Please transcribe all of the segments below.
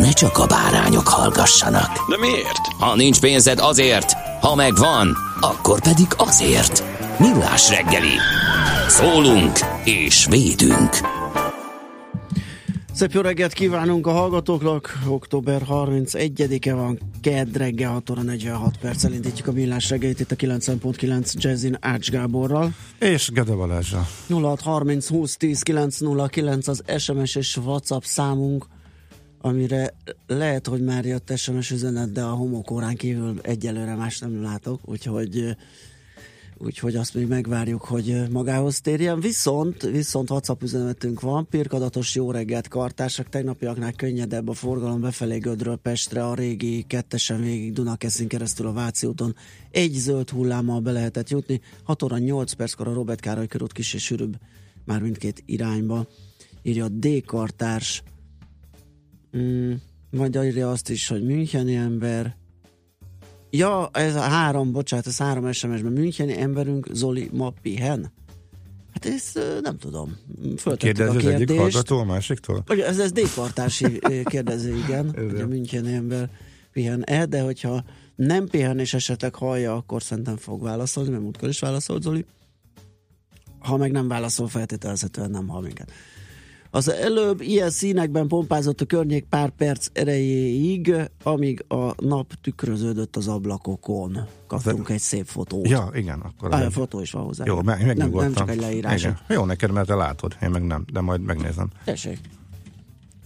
ne csak a bárányok hallgassanak. De miért? Ha nincs pénzed azért, ha megvan, akkor pedig azért. Millás reggeli. Szólunk és védünk. Szép jó reggelt kívánunk a hallgatóknak. Október 31-e van, kedd reggel 6 óra 46 perc indítjuk a millás reggelit itt a 9.9 Jazzin Ács Gáborral. És Gede Balázsa. 0630 20 10 909 az SMS és WhatsApp számunk, amire lehet, hogy már jött SMS üzenet, de a homokórán kívül egyelőre más nem látok, úgyhogy úgyhogy azt még megvárjuk, hogy magához térjen. Viszont, viszont WhatsApp üzenetünk van, pirkadatos jó reggelt kartársak, tegnapiaknál könnyedebb a forgalom befelé Gödről Pestre, a régi kettesen végig Dunakeszin keresztül a Váci úton. Egy zöld hullámmal be lehetett jutni, 6 óra 8 perckor a Robert Károly körút kis és sűrűbb, már mindkét irányba. Írja a D kartárs, mm, majd írja azt is, hogy Müncheni ember, Ja, ez a három, bocsánat, ez három SMS-ben Müncheni emberünk Zoli ma pihen? Hát ezt nem tudom. Föltettük Kérdez a az egyik kérdést. hallgató a másiktól? Ugye, Ez, ez D-kartási kérdező, igen, hogy a Müncheni ember pihen-e, de hogyha nem pihen és esetleg hallja, akkor szerintem fog válaszolni, mert múltkor is válaszolt Zoli. Ha meg nem válaszol, feltételezhetően nem hall minket. Az előbb ilyen színekben pompázott a környék pár perc erejéig, amíg a nap tükröződött az ablakokon. Kaptunk egy szép fotót. Ja, igen, akkor... Ah, a fotó is van hozzá. Jó, meg, nem, nem megnyugodtam. csak egy leírás. Igen. Jó neked, mert te látod, én meg nem, de majd megnézem. Tessék.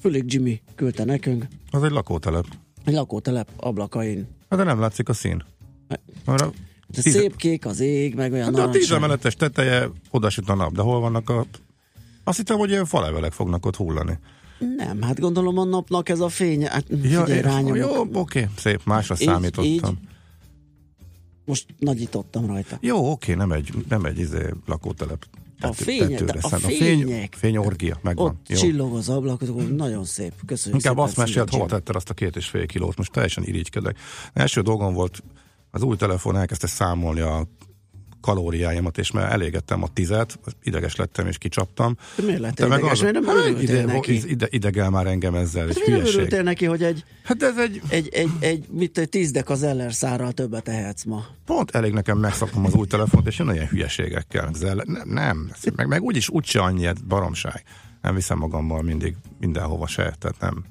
Fülig Jimmy küldte nekünk. Az egy lakótelep. Egy lakótelep ablakain. Hát de nem látszik a szín. Arra De tíz- szép kék az ég, meg olyan Hát de a tíz emeletes teteje, oda süt a nap, de hol vannak a... Azt hittem, hogy ilyen falevelek fognak ott hullani. Nem, hát gondolom a napnak ez a fény. Hát figyelj, én- rányomok. jó, oké, szép, másra Így- számítottam. így. Most nagyítottam rajta. Jó, oké, nem egy, nem egy izé, lakótelep. A fények, de a szent. fények. fény, fényorgia, megvan. Ott Jó. csillog az ablakot, nagyon szép. Köszönjük Inkább szépen, azt mesélt, hova tetted azt a két és fél kilót, most teljesen irigykedek. Első dolgom volt, az új telefon elkezdte számolni a kalóriáimat, és már elégettem a tizet, ideges lettem és kicsaptam. De miért lettél ideges? az- Miért nem Hát, örültél ide, neki? Ide, idegel már engem ezzel, Hát miért örültél neki, hogy egy, Hát ez egy, egy, egy, egy, mit, egy tízdek az Eller szárral többet ehetsz ma? pont elég nekem megszaknom az új telefont, és jön ilyen hülyeségekkel. Nem, nem, meg, meg úgyis úgyse annyi ez baromság. Nem viszem magammal mindig mindenhova se, tehát nem.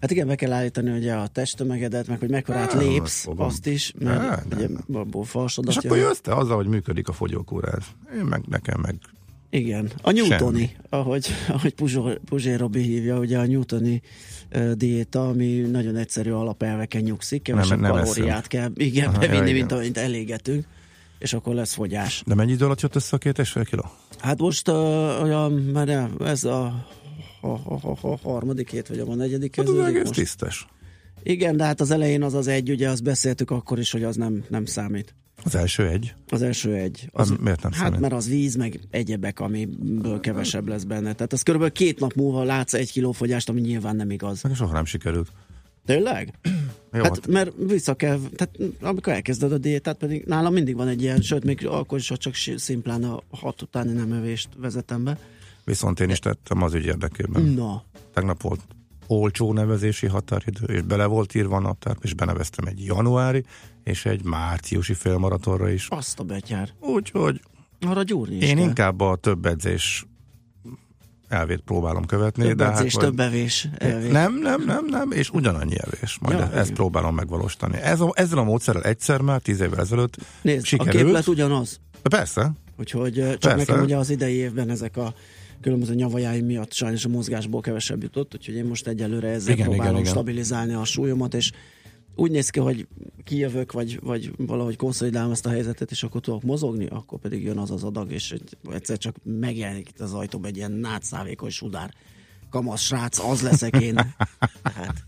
Hát igen, be kell állítani ugye a testtömegedet, meg hogy mekkorát Nem, lépsz, azt fogom. azt is, Nem, mert nem, ugye nem. abból És falsodat akkor jön. jössz te azzal, hogy működik a fogyókúrád. Én meg nekem meg Igen, a Newtoni, Semmi. ahogy, ahogy Puzsó- Puzsé Robi hívja, ugye a Newtoni uh, diéta, ami nagyon egyszerű alapelveken nyugszik, kevesebb nem kalóriát eszünk. kell igen, Aha, ja, bevinni, igen. mint amit elégetünk, és akkor lesz fogyás. De mennyi idő alatt jött össze a két és fél kiló? Hát most uh, olyan, már nem, ez a, a, a, a, a harmadik hét, vagy a negyedik Hát az kezdődik egész most. tisztes. Igen, de hát az elején az az egy, ugye azt beszéltük akkor is, hogy az nem, nem számít. Az első egy. Az első egy. Az miért nem Hát számít? mert az víz, meg egyebek, amiből kevesebb lesz benne. Tehát az körülbelül két nap múlva látsz egy kiló fogyást, ami nyilván nem igaz. Meg soha nem sikerült. Tényleg? Jó, Hát mert vissza kell, tehát amikor elkezded a diétát, pedig nálam mindig van egy ilyen, sőt, még akkor is, ha csak szimplán a hat utáni nem evést vezetem be. Viszont én is tettem az ügy érdekében. Na, Tegnap volt olcsó nevezési határidő, és bele volt írva a naptár, és beneveztem egy januári, és egy márciusi félmaratonra is. azt a betyár. Úgyhogy Arra gyúrni is én kell. inkább a több edzés elvét próbálom követni. Több de edzés, hát, több evés. elvég. nem, nem, nem, nem, és ugyanannyi evés. Majd Ja, ezt igen. próbálom megvalósítani. Ez a, ezzel a módszerrel egyszer már, tíz évvel ezelőtt Nézd, a sikerült. képlet ugyanaz. Persze, Úgyhogy csak Persze. nekem ugye az idei évben ezek a különböző nyavajáim miatt sajnos a mozgásból kevesebb jutott, úgyhogy én most egyelőre ezzel Igen, próbálom igen, igen. stabilizálni a súlyomat, és úgy néz ki, hogy kijövök, vagy, vagy valahogy konszolidálom ezt a helyzetet, és akkor tudok mozogni, akkor pedig jön az az adag, és egy- egyszer csak megjelenik itt az ajtóban egy ilyen nátszávékony sudár kamasz srác, az leszek én. Tehát,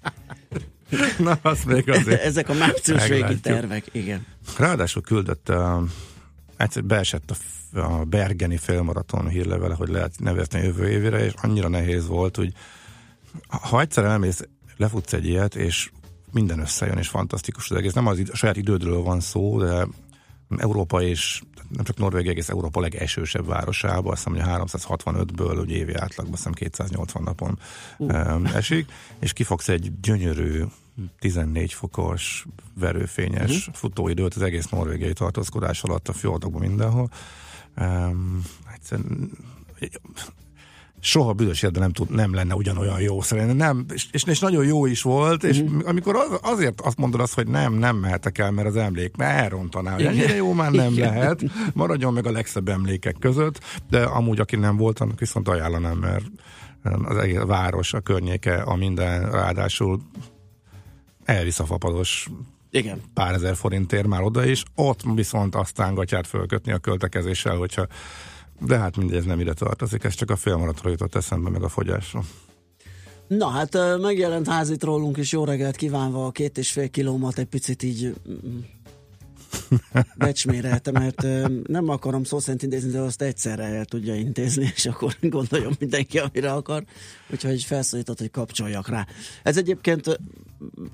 na az még azért. ezek a március végi tervek, igen. Ráadásul küldött, uh, egyszer beesett a, a Bergeni félmaraton hírlevele, hogy lehet nevezni jövő évére, és annyira nehéz volt, hogy ha egyszer elmész, lefutsz egy ilyet, és minden összejön, és fantasztikus az egész. Nem az a saját idődről van szó, de Európa és nem csak Norvégia, egész Európa legesősebb városába, azt hiszem, hogy 365-ből ugye évi átlagban azt hiszem 280 napon um, esik, és kifogsz egy gyönyörű 14 fokos, verőfényes uh-huh. futóidőt az egész norvégiai tartózkodás alatt a fjordokban mindenhol. Um, egyszerűen soha büdös életben nem, tud, nem lenne ugyanolyan jó szerintem. Nem, és, és, és nagyon jó is volt, és Mhm. amikor az, azért azt mondod azt, hogy nem, nem mehetek el, mert az emlék, mert elrontaná, hogy ennyire jó már nem Igen. lehet, maradjon meg a legszebb emlékek között, de amúgy, aki nem volt, annak viszont ajánlanám, mert az egész város, a környéke, a minden, ráadásul elvisz a fapados Igen. pár ezer forintért már oda is, ott viszont aztán gatyát fölkötni a költekezéssel, hogyha de hát mindegy, ez nem ide tartozik, ez csak a félmaratról jutott eszembe, meg a fogyásra. Na hát megjelent házit rólunk is, jó reggelt kívánva a két és fél kilómat egy picit így mm, becsmérelte, mert nem akarom szó szerint intézni, de azt egyszerre el tudja intézni, és akkor gondoljon mindenki, amire akar. Úgyhogy felszólított, hogy kapcsoljak rá. Ez egyébként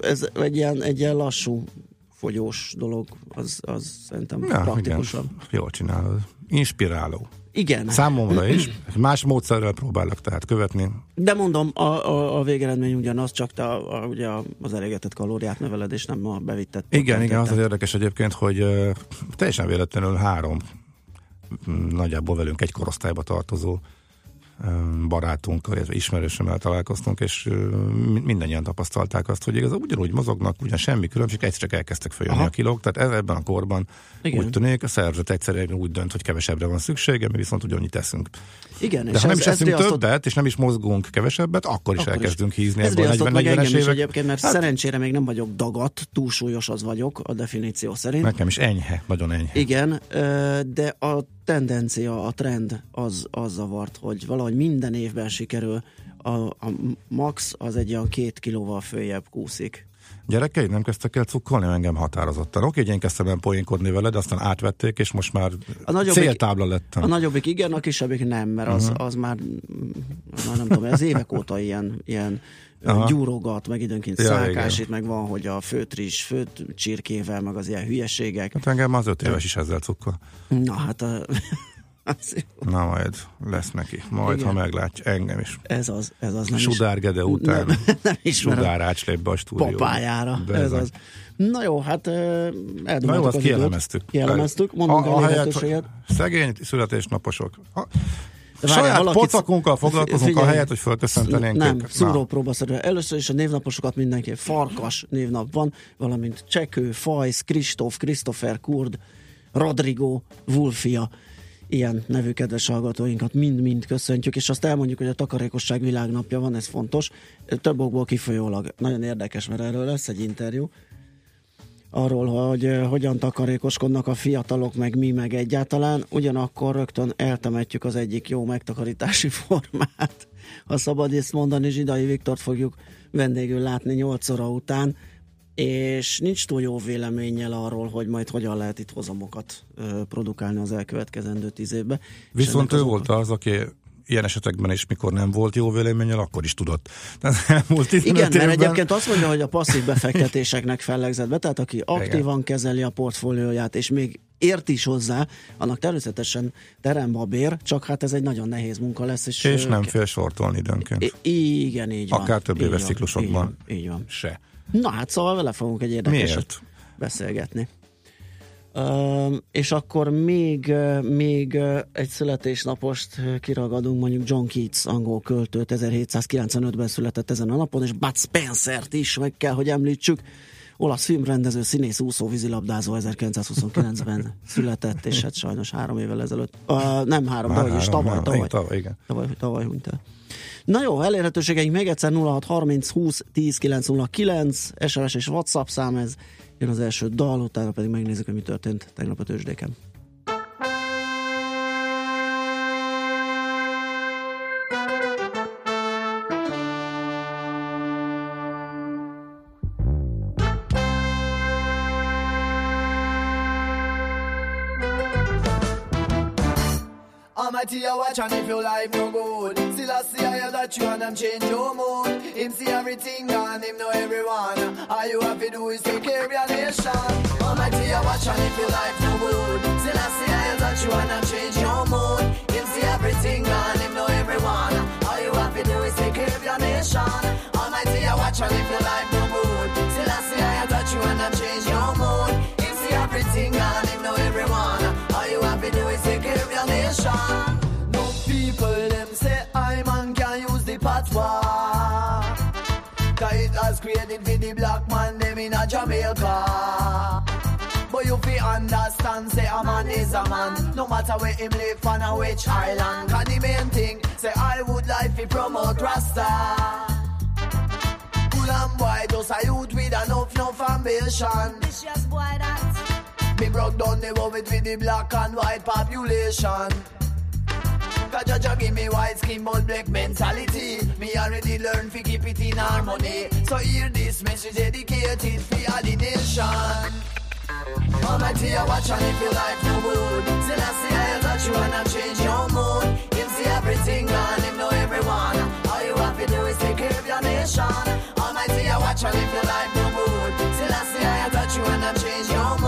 ez egy ilyen, egy ilyen lassú fogyós dolog, az, az szerintem Ja, praktikusabb. igen, jól csinálod. Inspiráló. Igen, Számomra is. Más módszerrel próbálok tehát követni. de mondom, a, a, a végeredmény ugyanaz, csak te a, a, ugye az elégetett kalóriát növeled, és nem a bevittet. Igen, igen, az az érdekes egyébként, hogy uh, teljesen véletlenül három mm, nagyjából velünk egy korosztályba tartozó barátunkkal, illetve ismerősömmel találkoztunk, és mi- mindannyian tapasztalták azt, hogy igaz, ugyanúgy mozognak, ugyan semmi különbség, egyszer csak elkezdtek följönni Aha. a kilók, tehát ez ebben a korban Igen. úgy tűnik, a szervezet egyszerűen úgy dönt, hogy kevesebbre van szüksége, mi viszont ugyanúgy teszünk. Igen, De és ha nem ez, is eszünk riasztott- többet, és nem is mozgunk kevesebbet, akkor is Akkor is. elkezdünk hízni Ez riasztott meg 40-es engem is évek. egyébként, mert Hát- szerencsére még nem vagyok dagat, túlsúlyos az vagyok a definíció szerint. Nekem is enyhe, nagyon enyhe. Igen, de a tendencia, a trend az, az zavart, hogy valahogy minden évben sikerül, a, a max az egy olyan két kilóval följebb kúszik. Gyerekeid nem kezdtek el cukkolni engem határozottan. Oké, én kezdtem el poénkodni veled, aztán átvették, és most már A nagyobbik- céltábla lettem. A nagyobbik igen, a kisebbik nem, mert az, Uh-huh. az már, az már nem tudom, ez évek óta ilyen, ilyen Aha. gyúrogat, meg időnként Ja, szálkásít, meg van, hogy a főtris, főt csirkével, meg az ilyen hülyeségek. Hát engem az öt éves is ezzel cukkol. Na hát, a, az, Na majd lesz neki. Majd, Igen. ha meglátja engem is. ez az, ez az nem Sudár Gede után. is, nem, nem ismerem Sudár ácslép a stúdióba. papájára, De ez a- az. Na jó, hát Na jó, azt az kielemeztük. Kielemeztük, mondunk A- lehetőséget. hogy Szegény születésnaposok. A, De várjál, saját valakit- pocakunkkal foglalkozunk, Figyelj. ahelyett, hogy fölköszöntenénk Nem, őket. szúrópróbaszerűen. Először is a névnaposokat mindenki. Farkas névnap van, valamint Csekő, Fajsz, Kristóf, Christopher, Kurd, Rodrigo, Wulfia. Ilyen nevű kedves hallgatóinkat mind-mind köszöntjük, és azt elmondjuk, hogy a takarékosság világnapja van, ez fontos. Több okból kifolyólag. Nagyon érdekes, mert erről lesz egy interjú arról, hogy eh, hogyan takarékoskodnak a fiatalok, meg mi, meg egyáltalán, ugyanakkor rögtön eltemetjük az egyik jó megtakarítási formát. Ha szabad ezt mondani, Zsidai Viktort fogjuk vendégül látni 8 óra után, és nincs túl jó véleménnyel arról, hogy majd hogyan lehet itt hozamokat produkálni az elkövetkezendő tíz évben. Viszont ő volt az, aki ilyen esetekben is, mikor nem volt jó véleménnyel, akkor is tudott. Tehát elmúlt 15 Igen, mert évben... egyébként azt mondja, hogy a passzív befektetéseknek fellegzett be, tehát aki aktívan kezeli a portfólióját, és még ért is hozzá, annak természetesen terembe a bér, csak hát ez egy nagyon nehéz munka lesz. És, És nem fél sortolni időnként. I- igen, így van. Akár több éves ciklusokban. Így van, így van. Se. Na hát szóval vele fogunk egy érdekeset beszélgetni. Uh, és akkor még, még egy születésnapost kiragadunk, mondjuk John Keats, angol költőt, 1795-ben született ezen a napon, és Bud Spencer-t is meg kell, hogy említsük. Olasz filmrendező, színész, úszó, vízilabdázó 1929-ben született, és hát sajnos három évvel ezelőtt, uh, nem három, Már tavaly is, három, tavaly, tavaly, igen, tavaly, igen. tavaly, tavaly hunyt el. Na jó, elérhetőségeink még egyszer 06 30 20 10 909, SMS és WhatsApp szám ez, jön az első dal, utána pedig megnézzük, hogy mi történt tegnap a tőzsdéken. Almighty, I watch and if your life no good See I that you and I'm change your mood Him see everything and him know everyone. All you have to do is take care of your nation. Almighty, I watch and if your life no good Still I see I that you and I'm change your mood Him see everything and him know everyone. All you have to do is take care of your nation. Almighty, I watch and if your life no good Still I see I that you and I'm change your mood Him see everything and him know everyone. All you have to do is take care of your nation. No people I man can use the patois Cause it has created for the black man them in a Jamaica. But you fi understand, say a man is a man. No matter where him live on a which island. Cause the main thing, say I would like fi promote Rasta. Cool and boy, just a youth with enough, enough ambition Vicious boy that. Me broke down the world with the black and white population Cause Jaja give me white skin but black mentality. Me already learn fi keep it in harmony. So hear this message dedicated for all the nation. Almighty, I watch and if your life no good Still I I touch you I change your mood. Him see everything and him know everyone. All you have to do is take care of your nation. Almighty, I watch and if your life no good Still I I touch you I change your mood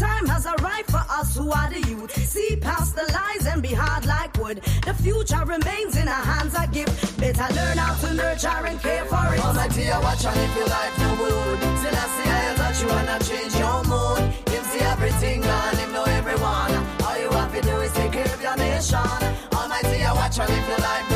time has arrived for us who are the youth. See past the lies and be hard like wood. The future remains in our hands, a gift. Better learn how to nurture and care for it. Almighty, I watch and if your life no good Still I see I touch you I change your mood Him see everything and him know everyone All you have to do is take care of your nation Almighty, I watch and if your life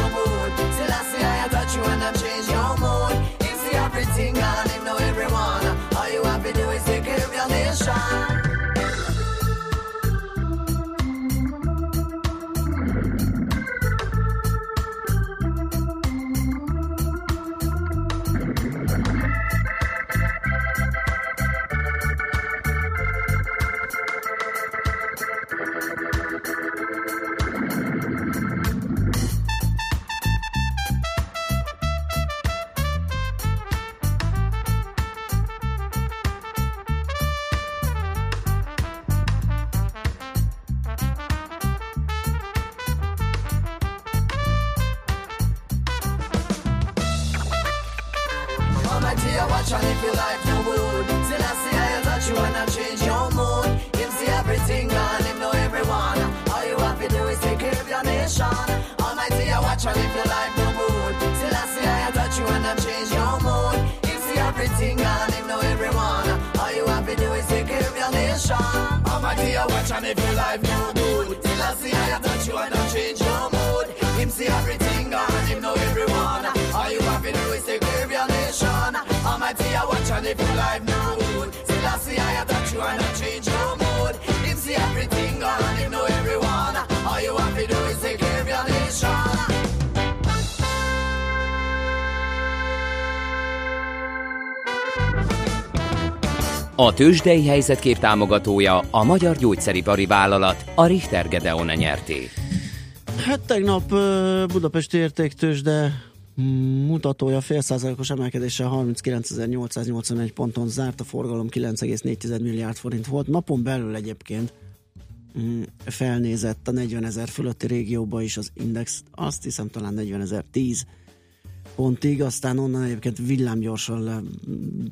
I see I touch you I change your mood. Him see everything and him know everyone. All you have to do is take care of your nation Almighty, I watch and if your life no good I see I touch you I change your mood. Him see everything and him know everyone. All you have to do is take care of your nation A tőzsdei helyzetkép támogatója a Magyar Gyógyszeripari Vállalat, a Richter Gedeon nyerté. Hát tegnap Budapesti értéktős, de mutatója fél százalékos emelkedéssel 39.881 ponton zárt, a forgalom 9,4 milliárd forint volt. Napon belül egyébként mm, felnézett a 40 ezer fölötti régióba is az index, azt hiszem talán 40 ezer 10 pontig, aztán onnan egyébként villámgyorsan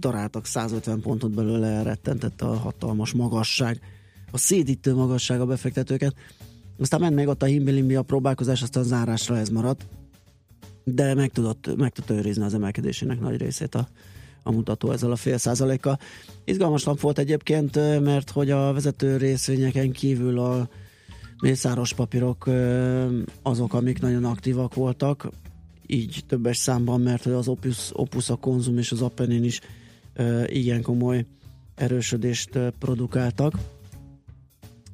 daráltak 150 pontot belőle, elrettentette a hatalmas magasság, a szédítő magasság a befektetőket. Aztán ment még ott a himbilimbi a próbálkozás, aztán zárásra ez maradt de meg tudott, meg tudott őrizni az emelkedésének nagy részét a, a mutató ezzel a fél százalékkal. Izgalmas nap volt egyébként, mert hogy a vezető részvényeken kívül a mészáros papírok azok, amik nagyon aktívak voltak, így többes számban, mert az Opus, Opus a Konzum és az Appenin is igen komoly erősödést produkáltak,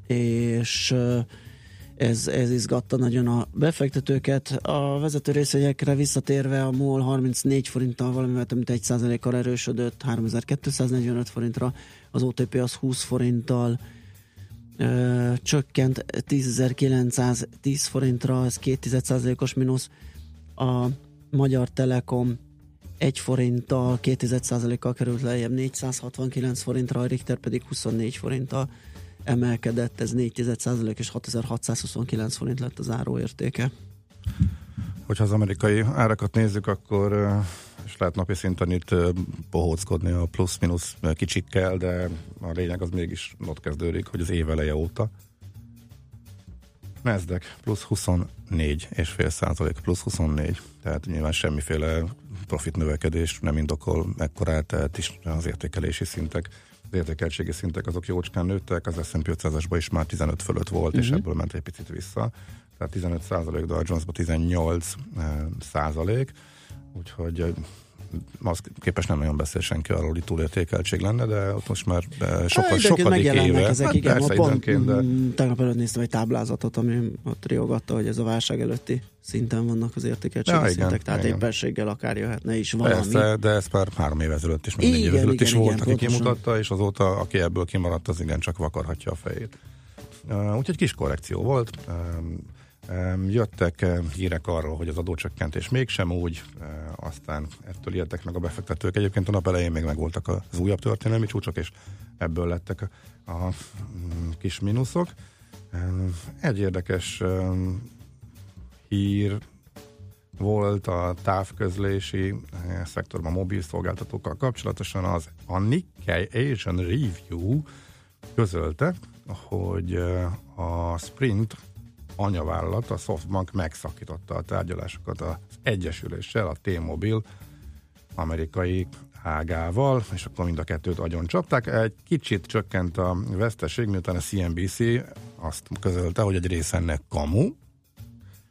és ez, ez izgatta nagyon a befektetőket. A vezető részvényekre visszatérve a MOL 34 forinttal valamivel több mint 1%-kal erősödött 3245 forintra, az OTP az 20 forinttal ö, csökkent 10.910 forintra, ez 2,1%-os mínusz. A Magyar Telekom 1 forinttal, 2,1%-kal került lejjebb 469 forintra, a Richter pedig 24 forinttal emelkedett, ez 4 és 6629 forint lett az áróértéke. Hogyha az amerikai árakat nézzük, akkor és lehet napi szinten itt bohóckodni a plusz-minusz kicsikkel, de a lényeg az mégis ott kezdődik, hogy az év eleje óta Nasdaq plusz 24 és fél százalék, plusz 24, tehát nyilván semmiféle profit növekedés nem indokol ekkorát, tehát is az értékelési szintek az értékeltségi szintek azok jócskán nőttek, az S&P 500-asban is már 15 fölött volt, uh-huh. és mhm. ebből ment egy picit vissza. Tehát 15 százalék, Dow Jonesban 18 százalék, úgyhogy az képes nem nagyon beszél senki arról, hogy túlértékeltség lenne, de ott most már sokkal, sokadik éve. Ezek, hát igen, persze, pont, de... Tegnap előtt néztem egy táblázatot, ami ott riogatta, hogy ez a válság előtti szinten vannak az értékeltségi ja, igen, szintek, tehát igen. éppenséggel akár jöhetne is valami. Persze, de ez már három év ezelőtt is, még négy év ezelőtt is volt, aki kimutatta, és azóta, aki ebből kimaradt, az igen csak vakarhatja a fejét. Uh, úgyhogy kis korrekció volt. Uh, Jöttek hírek arról, hogy az adócsökkentés mégsem úgy, aztán ettől jöttek meg a befektetők. Egyébként a nap elején még megvoltak az újabb történelmi csúcsok, és ebből lettek a mm, kis mínuszok. Egy érdekes hír volt a távközlési szektorban mobil szolgáltatókkal kapcsolatosan az a Nikkei Asian Review közölte, hogy a Sprint anyavállalat, a Softbank megszakította a tárgyalásokat az Egyesüléssel, a T-Mobile amerikai ágával, és akkor mind a kettőt agyon csapták. Egy kicsit csökkent a veszteség, miután a CNBC azt közölte, hogy egy rész ennek kamu,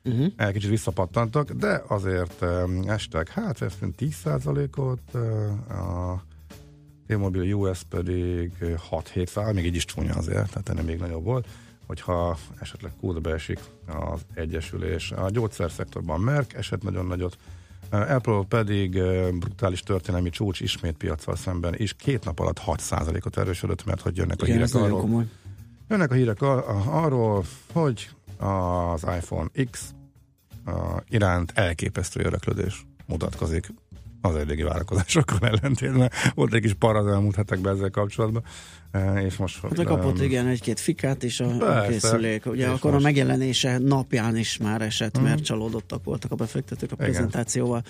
uh-huh. egy kicsit visszapattantak, de azért um, estek, hát 10%-ot, uh, a T-Mobile US pedig 6-7 még így is csúnya azért, tehát ennek még nagyobb volt hogyha esetleg kódba esik az egyesülés. A gyógyszerszektorban Merck esett nagyon nagyot, Apple pedig brutális történelmi csúcs ismét piacval szemben is két nap alatt 6%-ot erősödött, mert hogy jönnek Igen, a hírek arról. Komoly. Jönnek a hírek arról, hogy az iPhone X iránt elképesztő öröklődés mutatkozik az eddigi várakozásokkal ellentétben. Volt egy kis para az elmúlt hetekben ezzel kapcsolatban. E, és most, hát kapott um, igen egy-két fikát is a, persze, a készülék. Ugye akkor most... a megjelenése napján is már esett, mert hmm. csalódottak voltak a befektetők a igen. prezentációval.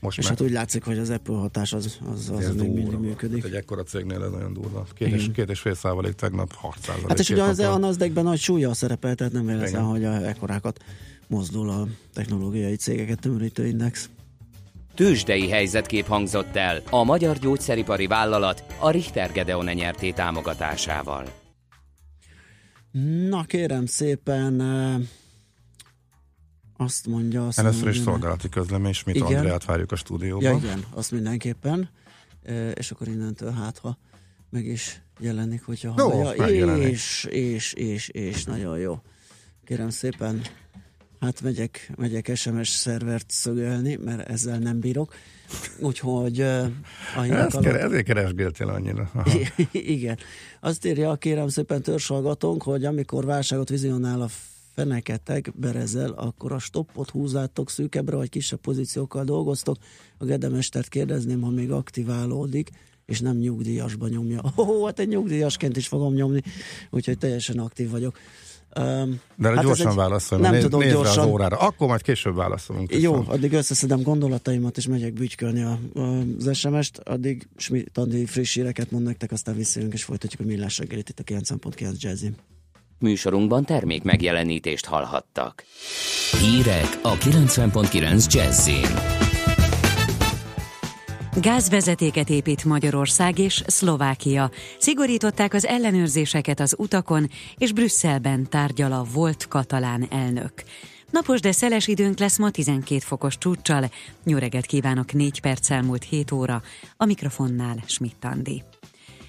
Most és meg... hát úgy látszik, hogy az Apple hatás az, az, az, az még mindig működik. Hát egy ekkora cégnél ez nagyon durva. Két, és, két és fél százalék tegnap 6 százalék. Hát és ugye az a nasdaq nagy súlya szerepel, tehát nem véletlen, hogy a ekkorákat mozdul a technológiai cégeket tömörítő index. Tőzsdei helyzetkép hangzott el a Magyar Gyógyszeripari Vállalat a Richter Gedeon nyerté támogatásával. Na kérem szépen, azt mondja... Azt Először is szolgálati közlemény, mit igen. Andrát várjuk a stúdióban. Ja, igen, azt mindenképpen. És akkor innentől hát, ha meg is jelenik, hogyha jó, hallja. És, és, és, és, nagyon jó. Kérem szépen, hát megyek, megyek SMS szervert szögölni, mert ezzel nem bírok. Úgyhogy a Ezt alatt... Ezért keresgéltél annyira. Igen. Azt írja, kérem szépen törzsalgatónk, hogy amikor válságot vizionál a feneketek berezel, akkor a stoppot húzátok szűkebbre, vagy kisebb pozíciókkal dolgoztok. A gedemestert kérdezném, ha még aktiválódik, és nem nyugdíjasba nyomja. Ó, oh, hát egy nyugdíjasként is fogom nyomni, úgyhogy teljesen aktív vagyok. Um, De hát gyorsan egy, válaszolj, nem néz, tudom nézd gyorsan. az órára. Akkor majd később válaszolunk. Jó, viszont. addig összeszedem gondolataimat, és megyek bütykölni a, a, az SMS-t, addig Schmidt Andi friss híreket mond nektek, aztán visszajönk, és folytatjuk a millás reggelit itt a 9.9 Jazzy. Műsorunkban termék megjelenítést hallhattak. Hírek a 90.9 Jazzin. Gázvezetéket épít Magyarország és Szlovákia. Szigorították az ellenőrzéseket az utakon, és Brüsszelben tárgyal a volt katalán elnök. Napos, de szeles időnk lesz ma 12 fokos csúccsal. Reggelt kívánok, 4 perc elmúlt 7 óra. A mikrofonnál Schmidt Andi.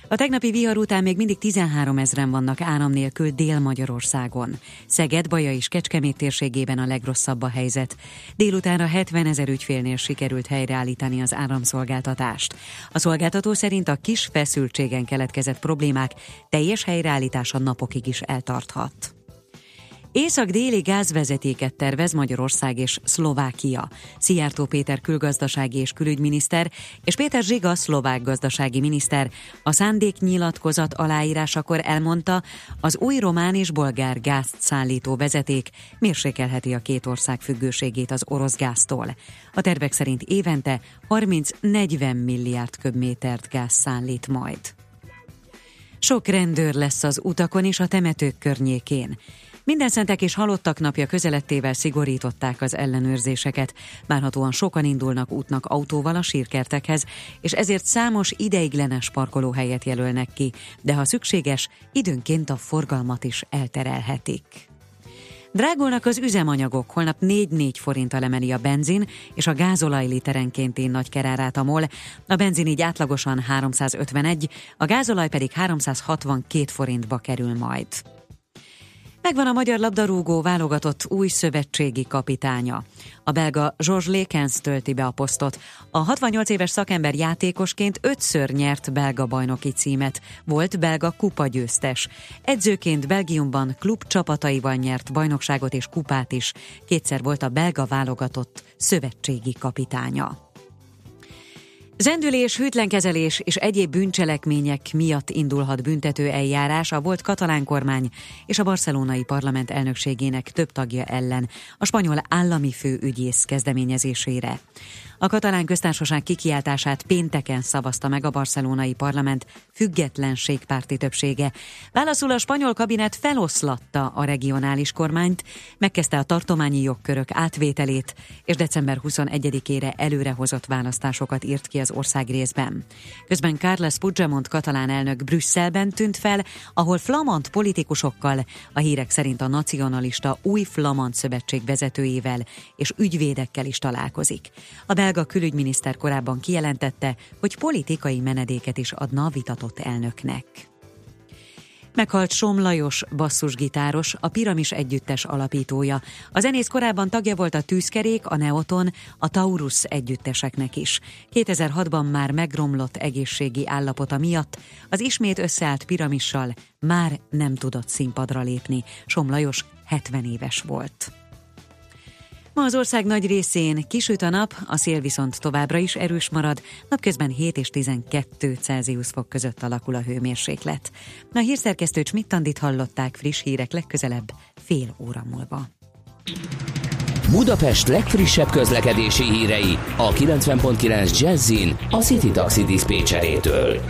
A tegnapi vihar után még mindig 13 ezeren vannak áram nélkül Dél-Magyarországon. Szeged, Baja és Kecskemét térségében a legrosszabb a helyzet. Délutánra 70 ezer ügyfélnél sikerült helyreállítani az áramszolgáltatást. A szolgáltató szerint a kis feszültségen keletkezett problémák teljes helyreállítása napokig is eltarthat. Észak-déli gázvezetéket tervez Magyarország és Szlovákia. Szijjártó Péter külgazdasági és külügyminiszter és Péter Zsiga szlovák gazdasági miniszter a szándéknyilatkozat aláírásakor elmondta, az új román és bolgár gázt szállító vezeték mérsékelheti a két ország függőségét az orosz gáztól. A tervek szerint évente 30-40 milliárd köbmétert gáz szállít majd. Sok rendőr lesz az utakon és a temetők környékén. Minden szentek és halottak napja közelettével szigorították az ellenőrzéseket. Várhatóan sokan indulnak útnak autóval a sírkertekhez, és ezért számos ideiglenes parkolóhelyet jelölnek ki, de ha szükséges, időnként a forgalmat is elterelhetik. Drágulnak az üzemanyagok, holnap 4-4 forinttal emeli a benzin, és a gázolaj literenkénti nagy kerárát a MOL. A benzin így átlagosan 351, a gázolaj pedig 362 forintba kerül majd. Megvan a magyar labdarúgó válogatott új szövetségi kapitánya. A belga George Lékens tölti be a posztot. A 68 éves szakember játékosként ötször nyert belga bajnoki címet, volt belga kupa győztes. Edzőként Belgiumban klub csapataival nyert bajnokságot és kupát is. Kétszer volt a belga válogatott szövetségi kapitánya. Zendülés, hűtlenkezelés és egyéb bűncselekmények miatt indulhat büntető eljárás a volt katalán kormány és a barcelonai parlament elnökségének több tagja ellen a spanyol állami főügyész kezdeményezésére. A katalán köztársaság kikiáltását pénteken szavazta meg a barcelonai parlament függetlenségpárti többsége. Válaszul a spanyol kabinet feloszlatta a regionális kormányt, megkezdte a tartományi jogkörök átvételét, és december 21-ére előrehozott választásokat írt ki az ország részben. Közben Carles Puigdemont katalán elnök Brüsszelben tűnt fel, ahol flamand politikusokkal, a hírek szerint a nacionalista új flamand szövetség vezetőjével és ügyvédekkel is találkozik. A belga külügyminiszter korábban kijelentette, hogy politikai menedéket is adna a vitatott elnöknek. Meghalt Som Lajos basszusgitáros, a Piramis együttes alapítója. A zenész korábban tagja volt a Tűzkerék, a Neoton, a Taurus együtteseknek is. 2006-ban már megromlott egészségi állapota miatt az ismét összeállt Piramissal már nem tudott színpadra lépni. Som Lajos 70 éves volt. Ma az ország nagy részén kisüt a nap, a szél viszont továbbra is erős marad, napközben 7 és 12 Celsius fok között alakul a hőmérséklet. A hírszerkesztő Csmittandit hallották friss hírek legközelebb fél óra múlva. Budapest legfrissebb közlekedési hírei a 90.9 Jazzin a City Taxi Dispécsejétől.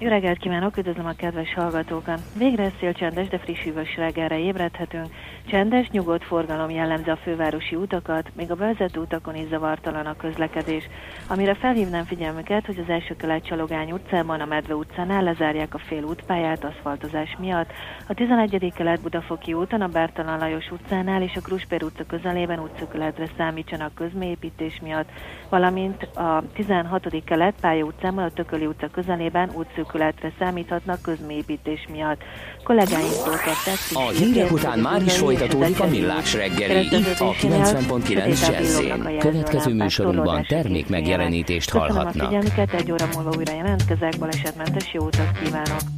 Jó reggelt kívánok, üdvözlöm a kedves hallgatókat! Végre szélcsendes, de friss hűvös reggelre ébredhetünk. Csendes, nyugodt forgalom jellemzi a fővárosi utakat, még a vezető utakon is zavartalan a közlekedés. Amire felhívnám figyelmüket, hogy az első kelet Csalogány utcában, a Medve utcánál lezárják a fél útpályát aszfaltozás miatt. A 11. kelet Budafoki úton, a Bertalan Lajos utcánál és a Krusper utca közelében útszökületre számítsanak közmélyépítés miatt, valamint a 16. kelet Pálya utcában, a Tököli utca közelében útszökületre számíthatnak közmélyépítés miatt. Kollégáinktól A hírek után már is folyt folytatódik a millás reggeli, itt a 90.9 Jazzén. Következő műsorunkban termék megjelenítést hallhatnak. Köszönöm a figyelmüket, egy óra múlva újra jelentkezek, balesetmentes jó utat kívánok!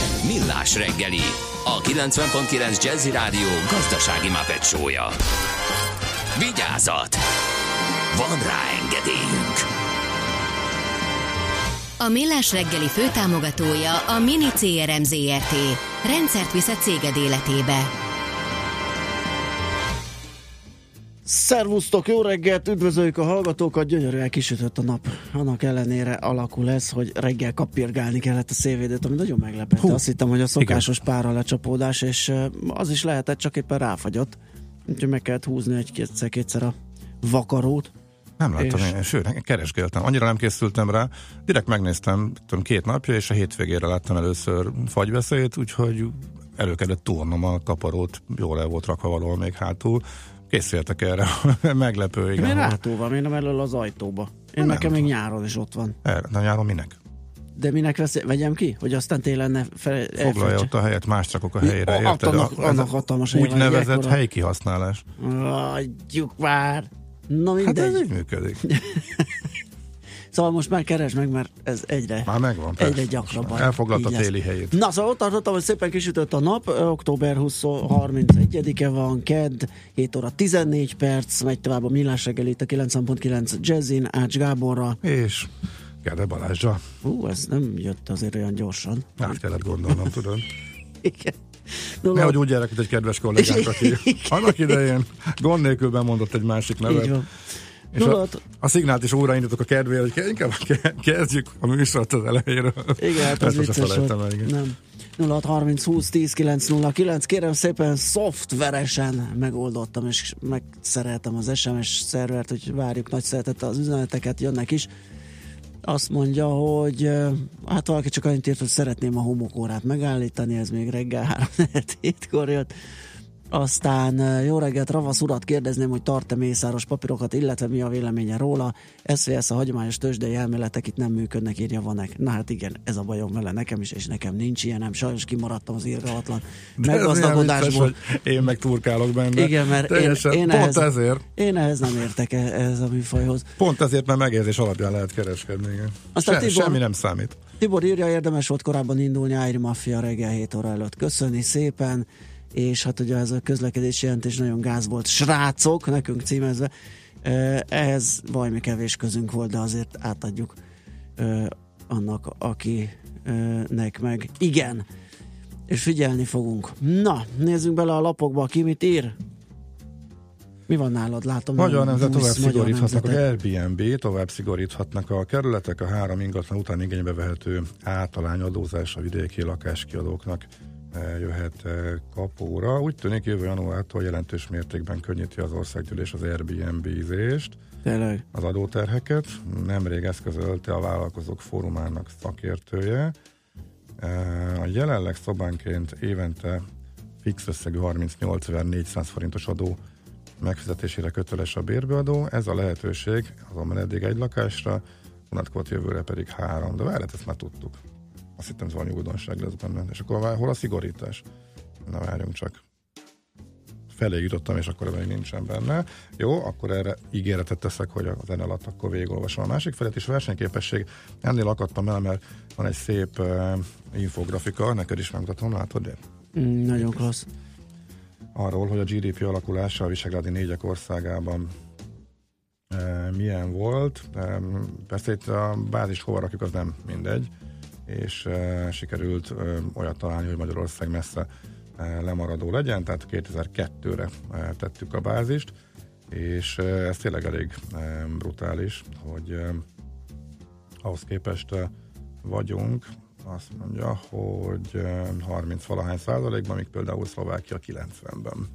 Millás reggeli, a 90.9 Jazzy Rádió gazdasági mapetsója. Vigyázat! Van rá engedélyünk! A Millás reggeli főtámogatója a Mini CRM Zrt. Rendszert visz a céged életébe. Szervusztok, jó reggelt, üdvözöljük a hallgatókat, gyönyörűen kisütött a nap. Annak ellenére alakul ez, hogy reggel kapirgálni kellett a szévédét, ami nagyon meglepett. Azt hittem, hogy a szokásos pára lecsapódás, és az is lehetett, csak éppen ráfagyott. Úgyhogy meg kellett húzni egy kétszer-kétszer a vakarót. Nem láttam És- én, sőt, keresgéltem. Annyira nem készültem rá. Direkt megnéztem tudom, két napja, és a hétvégére láttam először fagyveszélyt, úgyhogy elő kellett túrnom a kaparót, jól el volt rakva valahol még hátul. Készültek erre. Meglepő, Igen, hogy- hátul van, miért nem elől az ajtóba? Én Nem nekem még nyáron is ott van. Erre, na nyáron minek? De minek vesz, vegyem ki? Hogy aztán télen ne fel, Foglalja ott a helyet, más rakok a helyére, A- érted? annak- annak hatalmas Úgynevezett ekkora- helykihasználás. Adjuk már! Na Hát ez mindegy. így működik. Szóval most már keresd meg, mert ez egyre, Már megvan, persze. egyre gyakrabban. Elfoglalta így lesz. téli helyét. Na, szóval ott tartottam, hogy szépen kisütött a nap, október 20 31-e van, kedd, 7 óra 14 perc, megy tovább a millás reggel itt a 9.9 Jazzin, Ács Gáborra. És Gede Balázsa. Ú, ez nem jött azért olyan gyorsan. Át kellett gondolnom, tudod. Igen. Nehogy úgy járok, mint egy kedves kollégánk, aki annak idején gond nélkül bemondott egy másik nevet. Így van. És a, a szignált is újraindítok a kedvéért, hogy inkább ke- kezdjük a műsort az elejéről. Igen, hát az vicces volt. Nem. 0630 20 10 909. Kérem szépen, szoftveresen megoldottam, és megszereltem az SMS szervert, hogy várjuk nagy szeretettel az üzeneteket, jönnek is. Azt mondja, hogy hát valaki csak annyit írt, hogy szeretném a homokórát megállítani, ez még reggel 3-7-kor jött. Aztán jó reggelt, Ravasz urat kérdezném, hogy tart-e mészáros papírokat, illetve mi a véleménye róla. SZVSZ a hagyományos tőzsdei elméletek itt nem működnek, írja vanek. Na hát igen, ez a bajom vele nekem is, és nekem nincs ilyen, nem sajnos kimaradtam az irgalmatlan ez meggazdagodásból. én meg turkálok benne. Igen, mert én, Teljesen, én, pont ehhez, ezért. én ehhez nem értek e- ehhez a műfajhoz. Pont ezért, mert megérzés alapján lehet kereskedni. Igen. Aztán Se, Tibor- semmi nem számít. Tibor írja, érdemes volt korábban indulni Áiri Mafia reggel 7 óra előtt. Köszöni szépen, és hát ugye ez a közlekedési jelentés nagyon gáz volt. Srácok, nekünk címezve. Eh, Ehhez valami kevés közünk volt, de azért átadjuk annak, akinek meg igen. És figyelni fogunk. Na, nézzünk bele a lapokba, ki mit ír. Mi van nálad? Látom. Magyar nemzet tovább szigoríthatnak, az. Airbnb tovább szigoríthatnak a kerületek, a három ingatlan után igénybe vehető általányadózás a vidéki lakáskiadóknak jöhet eh, kapóra. Úgy tűnik jövő januártól jelentős mértékben könnyíti az országgyűlés az Airbnb-zést, Tényleg. az adóterheket. Nemrég eszközölte a vállalkozók fórumának szakértője. Eh, A jelenleg szobánként évente fix összegű 38.400 forintos adó megfizetésére köteles a bérbeadó. Ez a lehetőség azonban eddig egy lakásra, vonatkozott jövőre pedig három. De várját, ezt már tudtuk. Azt hittem, ez valami újdonság lesz benne. És akkor vár- hol a szigorítás? Na várjunk csak. Felé jutottam, és akkor még nincsen benne. Jó, akkor erre ígéretet teszek, hogy a zene alatt akkor végigolvasom. A másik felett is versenyképesség. Ennél akadtam el, mert van egy szép uh, infografika, neked is megmutatom, látod? Mm, nagyon klassz. arról, hogy a GDP alakulása a Visegrádi négyek országában milyen volt. Persze itt a bázis hova rakjuk, az nem mindegy, és sikerült olyat találni, hogy Magyarország messze lemaradó legyen, tehát 2002-re e, tettük a bázist, és ez tényleg elég brutális, hogy ahhoz képest vagyunk, azt mondja, hogy eh, 30 valahány százalékban, míg például Szlovákia 90-ben.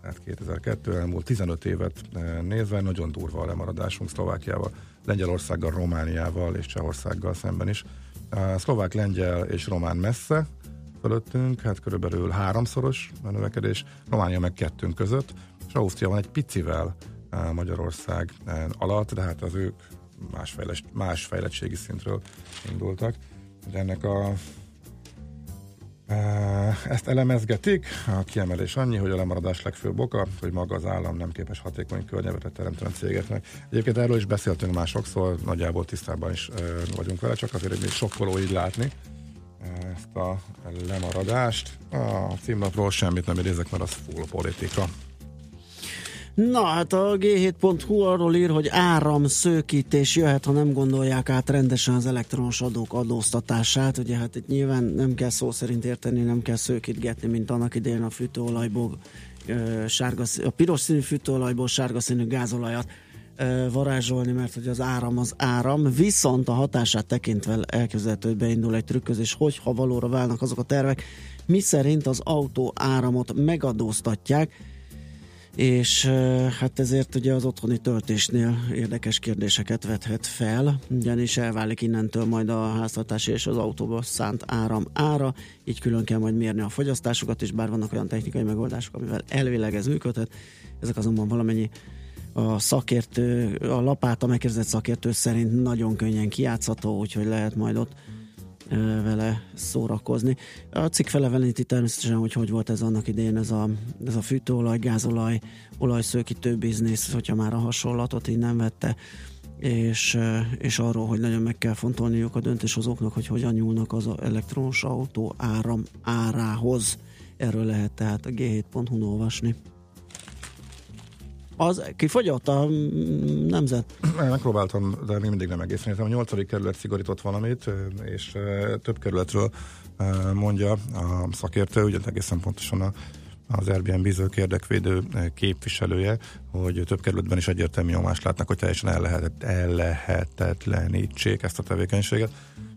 Tehát 2002 elmúlt 15 évet nézve nagyon durva a lemaradásunk Szlovákiával, Lengyelországgal, Romániával és Csehországgal szemben is. A szlovák, lengyel és román messze fölöttünk, hát körülbelül háromszoros a növekedés, Románia meg kettőnk között, és Ausztria van egy picivel eh, Magyarország eh, alatt, de hát az ők más, fejlesz, más fejlettségi szintről indultak. De ennek a ezt elemezgetik, a kiemelés annyi, hogy a lemaradás legfőbb oka, hogy maga az állam nem képes hatékony környezetet teremteni a cégeknek. Egyébként erről is beszéltünk már sokszor, nagyjából tisztában is vagyunk vele, csak azért még sokkoló így látni ezt a lemaradást. A címlapról semmit nem idézek, mert az full politika. Na, hát a G7.hu arról ír, hogy áramszőkítés jöhet, ha nem gondolják át rendesen az elektronos adók adóztatását. Ugye hát itt nyilván nem kell szó szerint érteni, nem kell szőkítgetni, mint annak idején a fűtőolajból sárga, a piros színű fűtőolajból sárga színű gázolajat varázsolni, mert hogy az áram az áram, viszont a hatását tekintve elképzelhető, hogy beindul egy trükközés, hogy ha valóra válnak azok a tervek, mi szerint az autó áramot megadóztatják, és hát ezért ugye az otthoni töltésnél érdekes kérdéseket vethet fel, ugyanis elválik innentől majd a háztartási és az autóba szánt áram ára, így külön kell majd mérni a fogyasztásokat, és bár vannak olyan technikai megoldások, amivel elvileg ez működhet, ezek azonban valamennyi a szakértő, a lapáta megkérdezett szakértő szerint nagyon könnyen kijátszható, úgyhogy lehet majd ott vele szórakozni. A cikk feleveleníti természetesen, hogy hogy volt ez annak idején ez a, ez a fűtőolaj, gázolaj, olajszőkítő biznisz, hogyha már a hasonlatot innen vette, és, és arról, hogy nagyon meg kell fontolniuk a döntéshozóknak, hogy hogyan nyúlnak az elektromos autó áram árához. Erről lehet tehát a g7.hu-n olvasni. Az kifogyott a mm, nemzet? Megpróbáltam, de még mindig nem egészen értem. A nyolcadik kerület szigorított valamit, és több kerületről mondja a szakértő, ugye egészen pontosan a az Airbnb zöld érdekvédő képviselője, hogy több kerületben is egyértelmű nyomást látnak, hogy teljesen el, lehet, el lehetetlenítsék ezt a tevékenységet.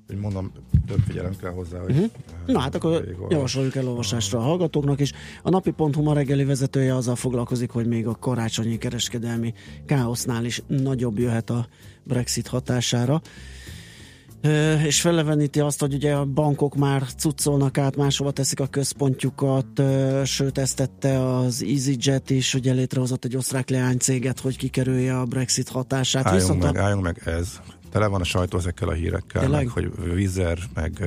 Úgy mondom, több figyelem kell hozzá, hogy... Eh, Na hát akkor javasoljuk el olvasásra a hallgatóknak is. A napi pont ma reggeli vezetője azzal foglalkozik, hogy még a karácsonyi kereskedelmi káosznál is nagyobb jöhet a Brexit hatására. Ö, és feleveníti azt, hogy ugye a bankok már cuccolnak át, máshova teszik a központjukat, sőt ezt tette az EasyJet is, ugye létrehozott egy osztrák leánycéget, hogy kikerülje a Brexit hatását. Álljunk Viszont meg, a, álljunk meg ez. Tele van a sajtó ezekkel a hírekkel, Tényleg? meg, hogy Vizer, meg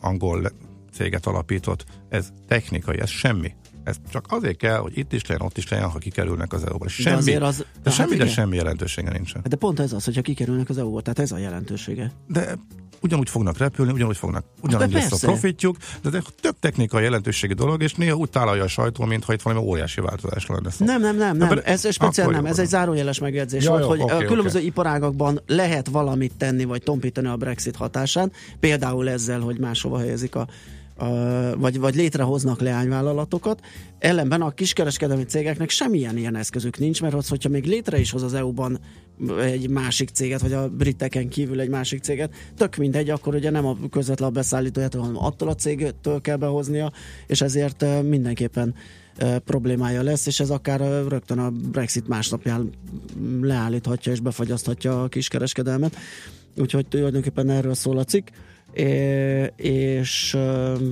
angol céget alapított. Ez technikai, ez semmi. Ez csak azért kell, hogy itt is legyen, ott is legyen, ha kikerülnek az EU-ból. Semmi, de, az- de hát semmi, de semmi jelentősége nincsen. de pont ez az, hogyha kikerülnek az EU-ból, tehát ez a jelentősége. De ugyanúgy fognak repülni, ugyanúgy fognak, ugyanúgy de lesz a profitjuk, de egy tök technikai jelentőségi dolog, és néha úgy tálalja a sajtó, mintha itt valami óriási változás lenne szó. Nem, nem, nem, nem. Ez speciál nem. Ez egy zárójeles megjegyzés Ja, volt, jó, hogy oké, a különböző iparágakban lehet valamit tenni, vagy tompítani a Brexit hatásán. Például ezzel, hogy máshova helyezik a, vagy, vagy létrehoznak leányvállalatokat. Ellenben a kiskereskedelmi cégeknek semmilyen ilyen eszközük nincs, mert az, hogyha még létre is hoz az EU-ban egy másik céget, vagy a briteken kívül egy másik céget, tök mindegy, akkor ugye nem a közvetlen beszállítójától, hanem attól a cégtől kell behoznia, és ezért mindenképpen problémája lesz, és ez akár rögtön a Brexit másnapján leállíthatja és befagyaszthatja a kiskereskedelmet. Úgyhogy tulajdonképpen erről szól a cikk. És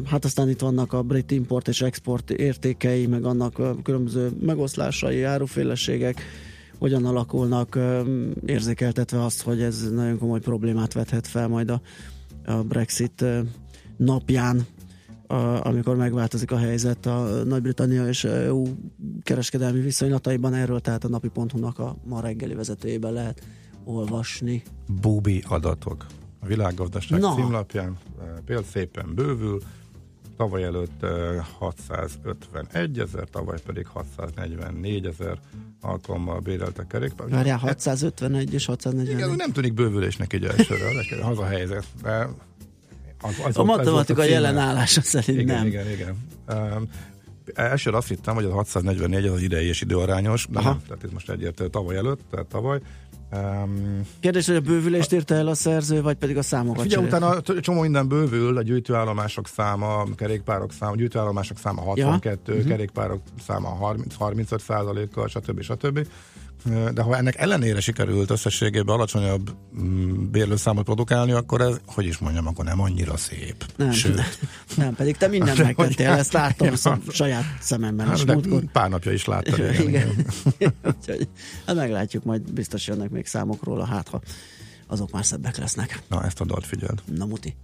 hát aztán itt vannak a brit import és export értékei, meg annak különböző megoszlásai, áruféleségek, hogyan alakulnak, érzékeltetve azt, hogy ez nagyon komoly problémát vethet fel majd a, a Brexit napján, a, amikor megváltozik a helyzet a Nagy-Britannia és EU kereskedelmi viszonylataiban. Erről tehát a napi.hu-nak a ma reggeli vezetőjében lehet olvasni. Bubi adatok. A világgazdaság Na. Címlapján eh, például szépen bővül, tavaly előtt eh, 651 ezer, tavaly pedig 644 ezer alkalommal béreltek kerékpár. Várjál, 651 és 640. Igen, nem tűnik bővülésnek így elsőre, az a helyzet. De az, az A matematika volt a címe. jelen állása szerint igen, nem. Igen, igen, um, Elsőre azt hittem, hogy az 644 az az idei és időarányos, de Aha. nem, tehát ez most egyértelmű tavaly előtt, tehát tavaly. Um, Kérdés, hogy a bővülést írta el a szerző, vagy pedig a számokat Figyelj, cserélt? utána csomó minden bővül, a gyűjtőállomások száma, a kerékpárok száma, a gyűjtőállomások száma 62, Ja. Mhm. kerékpárok száma 30, 35 százalékkal, stb. stb. De ha ennek ellenére sikerült összességében alacsonyabb mm, bérlőszámot produkálni, akkor ez, hogy is mondjam, akkor nem annyira szép. Nem, Sőt, nem, pedig te mindent Hát, megtettél, hogy- ezt láttam Ja. szem, saját szememben is hát, de múltkor. pár napja is láttad. Igen, Igen. igen. Úgyhogy hát meglátjuk, majd biztos jönnek még számok róla, hát ha azok már szebbek lesznek. Na, ezt a dalt figyeld. Na muti.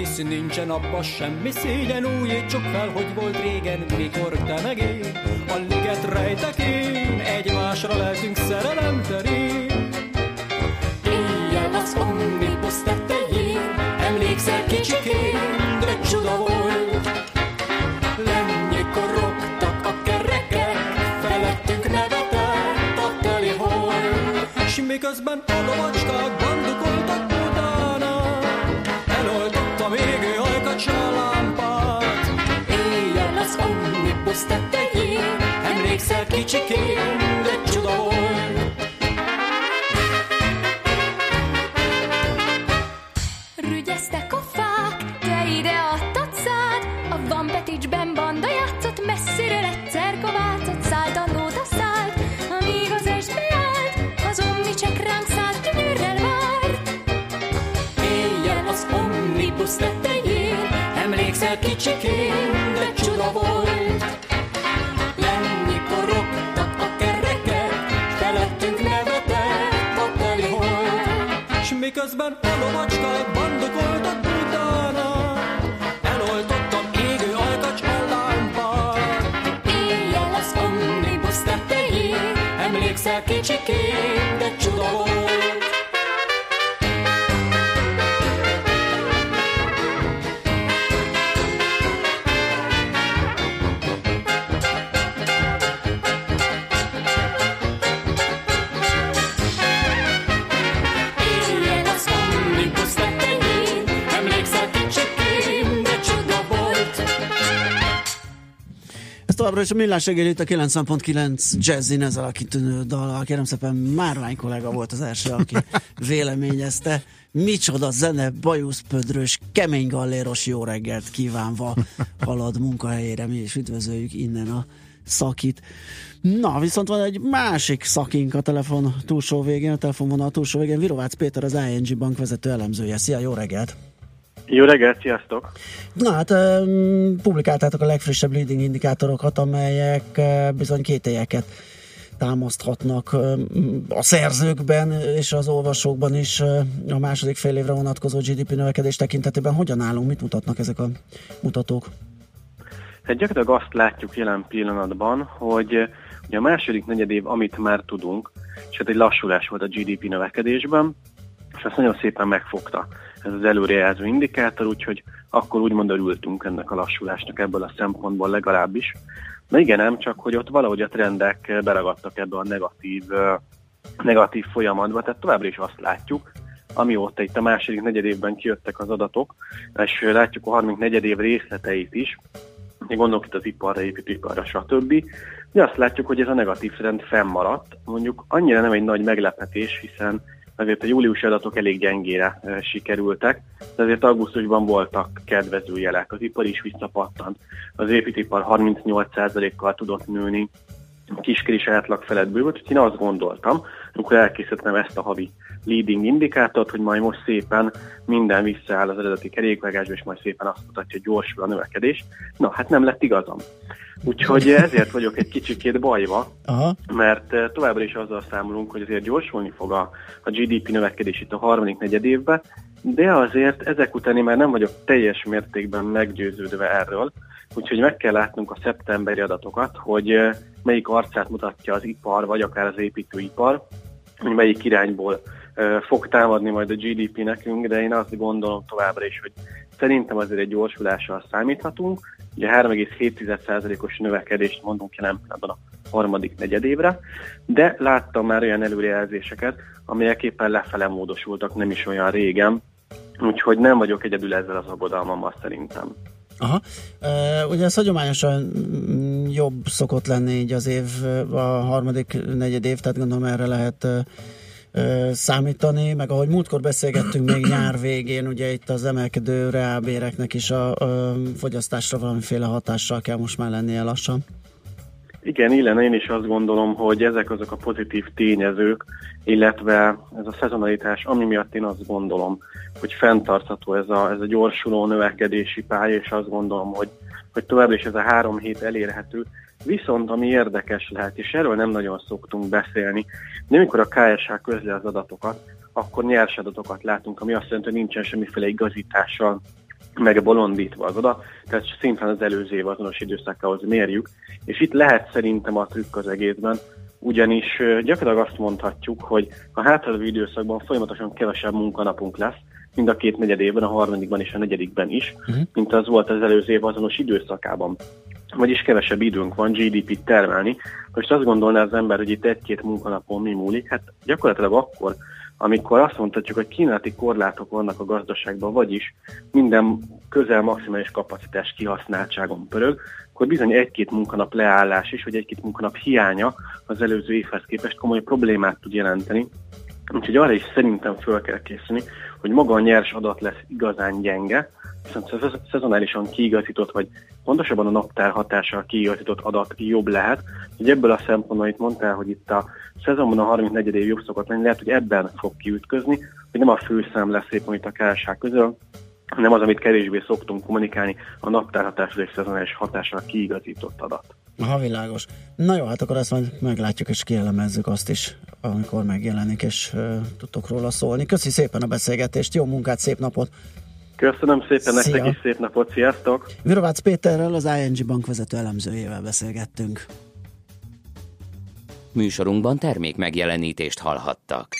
Hisz nincsen abba semmi szégyen, újítsuk fel, hogy volt régen, mikor te meg én, a liget rejtek én, egymásra lelkünk szerelem terén. Éjjel az omnibus tetején, emlékszel kicsikén, de csuda volt. Lennyikor rogtak a kerekek, felettünk nevetett a teli hol. S miközben a lovacskák bandukoltak eloltotta még ő hajkat s a lámpát. Éjjel az omnibus tetején, emlékszel kicsikén, kicsikén, de csuda volt. Továbbra is a millás reggeli itt a 90.9 Jazzin ezzel a kitűnő dal. Kérem szépen Márvány kollega volt az első, aki véleményezte. Micsoda zene, bajuszpödrös, kemény galléros jó reggelt kívánva halad munkahelyére. Mi is üdvözöljük innen a szakit. Na, viszont van egy másik szakink a telefon túlsó végén, a telefonvonal túlsó végén. Virovácz Péter, az ING bank vezető elemzője. Szia, jó reggelt! Jó reggelt, sziasztok! Na hát publikáltátok a legfrissebb leading indikátorokat, amelyek uh, bizony kételyeket támaszthatnak a szerzőkben és az olvasókban is uh, a második fél évre vonatkozó GDP növekedés tekintetében. Hogyan állunk, mit mutatnak ezek a mutatók? Hát gyakorlatilag azt látjuk jelen pillanatban, hogy eh, ugye a második negyedév, amit már tudunk, és hát egy lassulás volt a GDP növekedésben, és azt nagyon szépen megfogta ez az előrejelző indikátor, úgyhogy akkor úgymond örültünk ennek a lassulásnak ebből a szempontból legalábbis. Na igen, nem csak, hogy ott valahogy a trendek beragadtak ebbe a negatív, negatív folyamatba, tehát továbbra is azt látjuk, amióta itt a második negyedévben kijöttek az adatok, és látjuk a harmadik negyedév részleteit is, gondolok itt az iparra, építőiparra, stb. De azt látjuk, hogy ez a negatív trend fennmaradt. Mondjuk annyira nem egy nagy meglepetés, hiszen azért a júliusi adatok elég gyengére e, sikerültek, de azért augusztusban voltak kedvező jelek. Az ipar is visszapattant. Az építőipar 38%-kal tudott nőni, a kiskés átlag felett bővült, úgyhogy én azt gondoltam, amikor elkészítettem ezt a havi leading indikátort, hogy majd most szépen minden visszaáll az eredeti kerékvágásba, és majd szépen azt mutatja, hogy gyorsul a növekedés. Na, hát nem lett igazam. Úgyhogy ezért vagyok egy kicsikét bajva, Aha. mert eh, továbbra is azzal számolunk, hogy azért gyorsulni fog a, a GDP növekedés itt a harmadik negyed évben, de azért ezek után én már nem vagyok teljes mértékben meggyőződve erről, úgyhogy meg kell látnunk a szeptemberi adatokat, hogy eh, melyik arcát mutatja az ipar, vagy akár az építőipar, hogy melyik irányból eh, fog támadni majd a GDP nekünk, de én azt gondolom továbbra is, hogy szerintem azért egy gyorsulással számíthatunk. Ugye 3,7%-os növekedést mondunk jelen pillanatban a harmadik negyedévre, de láttam már olyan előrejelzéseket, amelyek éppen lefele módosultak nem is olyan régen, úgyhogy nem vagyok egyedül ezzel az aggodalmammal szerintem. Aha. Ugye ez hagyományosan mm, jobb szokott lenni így az év, a harmadik negyed év, tehát gondolom erre lehet számítani, meg ahogy múltkor beszélgettünk még nyár végén, ugye itt az emelkedő reálbéreknek is a, a fogyasztásra valamiféle hatással kell most már lennie lassan. Igen, Illen, én is azt gondolom, hogy ezek azok a pozitív tényezők, illetve ez a szezonalitás, ami miatt én azt gondolom, hogy fenntartható ez a, ez a gyorsuló növekedési pálya, és azt gondolom, hogy, hogy továbbra is ez a három hét elérhető. Viszont ami érdekes lehet, és erről nem nagyon szoktunk beszélni, de amikor a KSH közli az adatokat, akkor nyers adatokat látunk, ami azt jelenti, hogy nincsen semmiféle igazítással meg bolondítva az adat, tehát szintén az előző év azonos időszakához mérjük, és itt lehet szerintem a trükk az egészben, ugyanis gyakorlatilag azt mondhatjuk, hogy a hátralévő időszakban folyamatosan kevesebb munkanapunk lesz, mind a két negyed évben, a harmadikban és a negyedikben is, uh-huh. mint az volt az előző év azonos időszakában. Vagyis kevesebb időnk van GDP-t termelni. Most azt gondolná az ember, hogy itt egy-két munkanapon mi múlik, hát gyakorlatilag akkor, amikor azt mondhatjuk, hogy kínálati korlátok vannak a gazdaságban, vagyis minden közel maximális kapacitás kihasználtságon pörög, akkor bizony egy-két munkanap leállás is, vagy egy-két munkanap hiánya az előző évhez képest komoly problémát tud jelenteni. Úgyhogy arra is szerintem föl kell készülni, hogy maga a nyers adat lesz igazán gyenge, viszont szez- szezonálisan kiigazított, vagy pontosabban a naptár hatással kiigazított adat jobb lehet. Hogy ebből a szempontból itt mondtál, hogy itt a szezonban a 34. év jobb szokott lenni, lehet, hogy ebben fog kiütközni, hogy nem a főszám lesz éppen itt a KSH közül, hanem az, amit kevésbé szoktunk kommunikálni, a naptárhatásra és szezonális hatással kiigazított adat. Ha világos. Na jó, hát akkor ezt majd meglátjuk és kielemezzük azt is, amikor megjelenik, és uh, tudtok róla szólni. Köszi szépen a beszélgetést, jó munkát, szép napot! Köszönöm szépen Szia. nektek is, szép napot, sziasztok! Virovácz Péterrel, az ING bank vezető elemzőjével beszélgettünk. Műsorunkban termék megjelenítést hallhattak.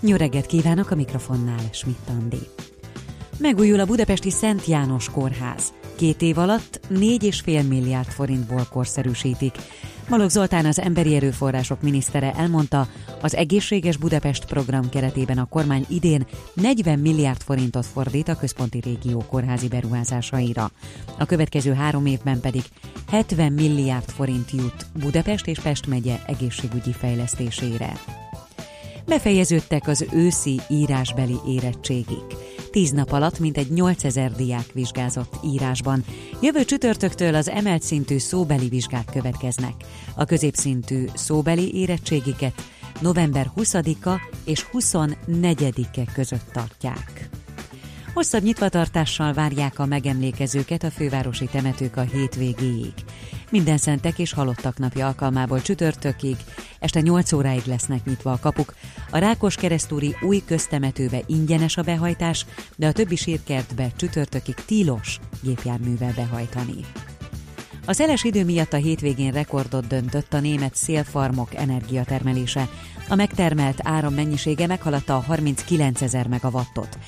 Jó reggelt kívánok a mikrofonnál, Schmidt Andi. Megújul a budapesti Szent János Kórház. Két év alatt 4,5 milliárd forintból korszerűsítik. Malog Zoltán az Emberi Erőforrások minisztere elmondta, az Egészséges Budapest program keretében a kormány idén 40 milliárd forintot fordít a központi régió kórházi beruházásaira. A következő három évben pedig 70 milliárd forint jut Budapest és Pest megye egészségügyi fejlesztésére. Befejeződtek az őszi írásbeli érettségik. Tíz nap alatt mintegy 8000 diák vizsgázott írásban. Jövő csütörtöktől az emelt szintű szóbeli vizsgák következnek. A középszintű szóbeli érettségiket november 20-a és 24-e között tartják. Hosszabb nyitvatartással várják a megemlékezőket a fővárosi temetők a hétvégéig. Minden szentek és halottak napja alkalmából csütörtökig, este 8 óráig lesznek nyitva a kapuk. A Rákos keresztúri új köztemetőbe ingyenes a behajtás, de a többi sírkertbe csütörtökig tilos gépjárművel behajtani. A szeles idő miatt a hétvégén rekordot döntött a német szélfarmok energiatermelése. A megtermelt áram mennyisége meghaladta a 39 ezer megawattot.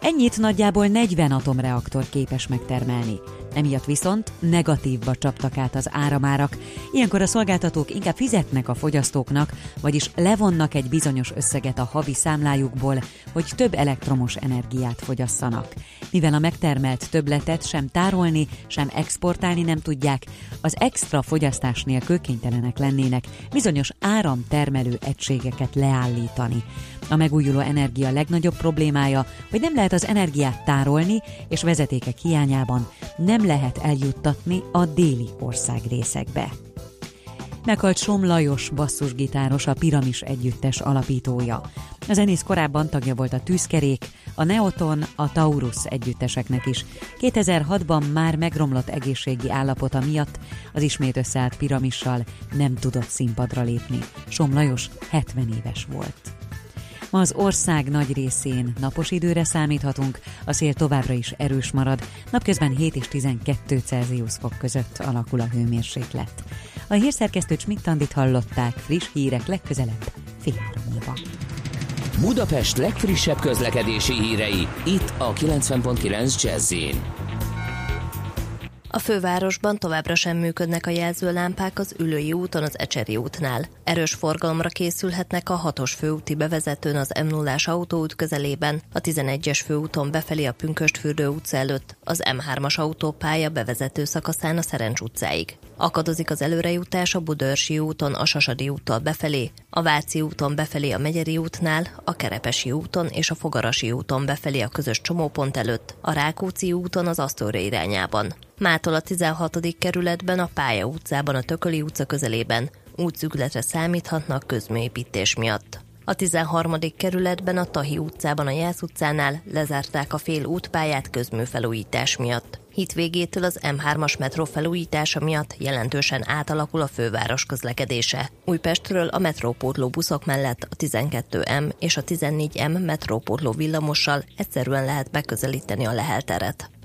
Ennyit nagyjából 40 atomreaktor képes megtermelni. Emiatt viszont negatívba csaptak át az áramárak. Ilyenkor a szolgáltatók inkább fizetnek a fogyasztóknak, vagyis levonnak egy bizonyos összeget a havi számlájukból, hogy több elektromos energiát fogyasszanak. Mivel a megtermelt többletet sem tárolni, sem exportálni nem tudják, az extra fogyasztás nélkül kénytelenek lennének bizonyos áramtermelő egységeket leállítani. A megújuló energia legnagyobb problémája, hogy nem lehet az energiát tárolni, és vezetékek hiányában nem lehet eljuttatni a déli országrészekbe. Meghalt Som Lajos basszusgitáros, a Piramis együttes alapítója. A zenész korábban tagja volt a Tűzkerék, a Neoton, a Taurus együtteseknek is. 2006-ban már megromlott egészségi állapota miatt az ismét összeállt Piramissal nem tudott színpadra lépni. Som Lajos 70 éves volt. Ma az ország nagy részén napos időre számíthatunk, a szél továbbra is erős marad, napközben 7 és 12 Celsius fok között alakul a hőmérséklet. A hírszerkesztő Csmittandit hallották, friss hírek legközelebb fél három múlva. Budapest legfrissebb közlekedési hírei, itt a 90.9 jazz A fővárosban továbbra sem működnek a jelzőlámpák az Ülői úton az Ecseri útnál. Erős forgalomra készülhetnek a 6-os főúti bevezetőn az m 0 autóút közelében, a 11-es főúton befelé a Pünköstfürdő utca előtt, az M3-as autópálya bevezető szakaszán a Szerencs utcáig. Akadozik az előrejutás a Budörsi úton a Sasadi úttal befelé, a Váci úton befelé a Megyeri útnál, a Kerepesi úton és a Fogarasi úton befelé a közös csomópont előtt, a Rákóczi úton az Asztória irányában. Mától a 16. kerületben a Pálya utcában a Tököli utca közelében útszűkületre számíthatnak közműépítés miatt. A 13. kerületben a Tahi utcában a Jász utcánál lezárták a fél útpályát közműfelújítás miatt. Hitvégétől az M3-as metró felújítása miatt jelentősen átalakul a főváros közlekedése. Újpestről a metrópótló buszok mellett a 12M és a 14M metrópótló villamossal egyszerűen lehet beközelíteni a Lehel teret.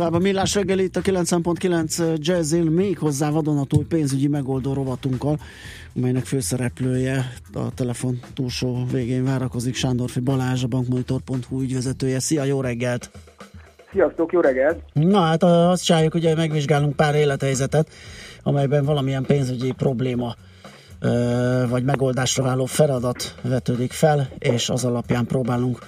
Tovább a millás reggeli itt a 9.9 Jazzil még hozzá vadonatúj pénzügyi megoldó rovatunkkal, amelynek főszereplője a telefon túlsó végén várakozik Sándorfi Balázs, a bankmonitor.hu ügyvezetője. Szia, jó reggelt! Sziasztok, jó reggelt! Na hát azt csináljuk, hogy megvizsgálunk pár élethelyzetet, amelyben valamilyen pénzügyi probléma ö, vagy megoldásra váló feladat vetődik fel, és az alapján próbálunk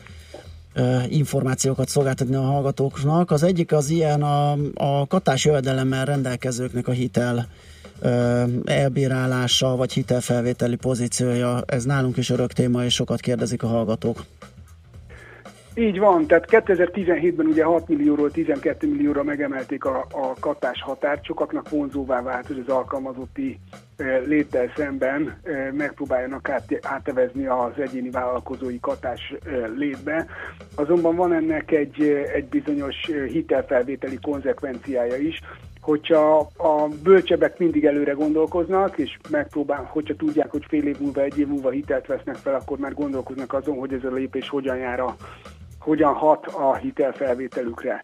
információkat szolgáltatni a hallgatóknak. Az egyik az ilyen a, a katás jövedelemmel rendelkezőknek a hitel elbírálása, vagy hitelfelvételi pozíciója. Ez nálunk is örök téma, és sokat kérdezik a hallgatók. Így van, tehát 2017-ben ugye 6 millióról 12 millióra megemelték a, a katás határt, sokaknak vonzóvá vált, hogy az alkalmazotti léttel szemben megpróbáljanak át, átevezni az egyéni vállalkozói katás létbe. Azonban van ennek egy, egy bizonyos hitelfelvételi konzekvenciája is, hogyha a bölcsebbek mindig előre gondolkoznak, és megpróbál, hogyha tudják, hogy fél év múlva, egy év múlva hitelt vesznek fel, akkor már gondolkoznak azon, hogy ez a lépés hogyan jár a, hogyan hat a hitelfelvételükre.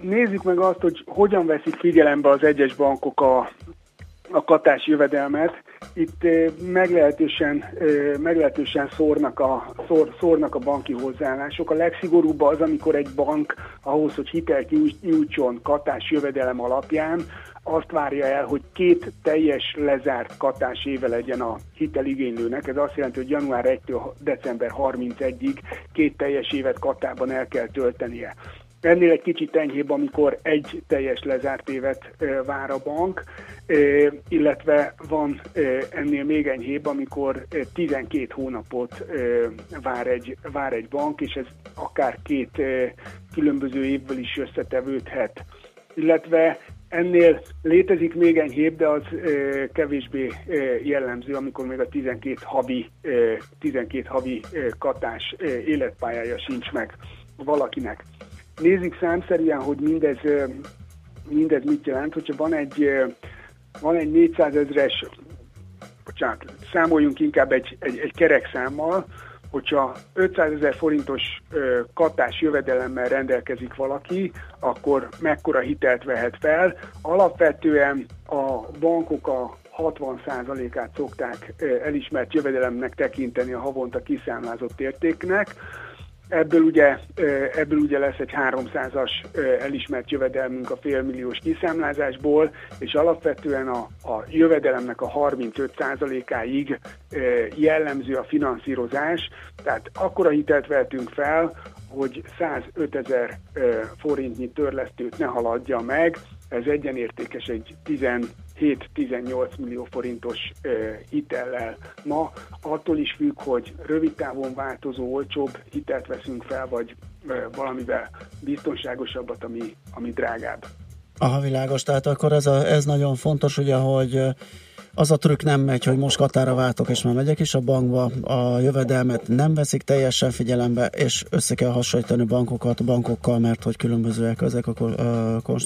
Nézzük meg azt, hogy hogyan veszik figyelembe az egyes bankok a, a katás jövedelmet. Itt meglehetősen, meglehetősen szórnak, a, szór, szórnak a banki hozzáállások. A legszigorúbb az, amikor egy bank ahhoz, hogy hitel nyújtson katás jövedelem alapján, azt várja el, hogy két teljes lezárt katás éve legyen a hiteligénylőnek. Ez azt jelenti, hogy január 1-től december 31-ig két teljes évet katában el kell töltenie. Ennél egy kicsit enyhébb, amikor egy teljes lezárt évet vár a bank, illetve van ennél még enyhébb, amikor 12 hónapot vár egy, vár egy bank, és ez akár két különböző évből is összetevődhet illetve Ennél létezik még enyhébb, de az ö, kevésbé ö, jellemző, amikor még a 12 havi, ö, 12 havi ö, katás ö, életpályája sincs meg valakinek. Nézzük számszerűen, hogy mindez, ö, mindez mit jelent, hogyha van egy, ö, van egy 400 ezres, bocsánat, számoljunk inkább egy, egy, egy kerek számmal, hogyha 500 ezer forintos ö, katás jövedelemmel rendelkezik valaki, akkor mekkora hitelt vehet fel. Alapvetően a bankok a 60%-át szokták elismert jövedelemnek tekinteni a havonta kiszámlázott értéknek. Ebből ugye, ebből ugye lesz egy 300-as ö, elismert jövedelmünk a félmilliós kiszámlázásból, és alapvetően a, a jövedelemnek a 35%-áig ö, jellemző a finanszírozás, tehát akkora hitelt vehetünk fel, hogy 105 ezer forintnyi törlesztőt ne haladja meg, ez egyenértékes egy 17-18 millió forintos hitellel. Ma attól is függ, hogy rövid távon változó, olcsóbb hitelt veszünk fel, vagy valamivel biztonságosabbat, ami, ami drágább. Aha, világos, tehát akkor ez, a, ez nagyon fontos, ugye, hogy az a trükk nem megy, hogy most Katára váltok, és már megyek is a bankba, a jövedelmet nem veszik teljesen figyelembe, és össze kell hasonlítani bankokat bankokkal, mert hogy különbözőek ezek a ko-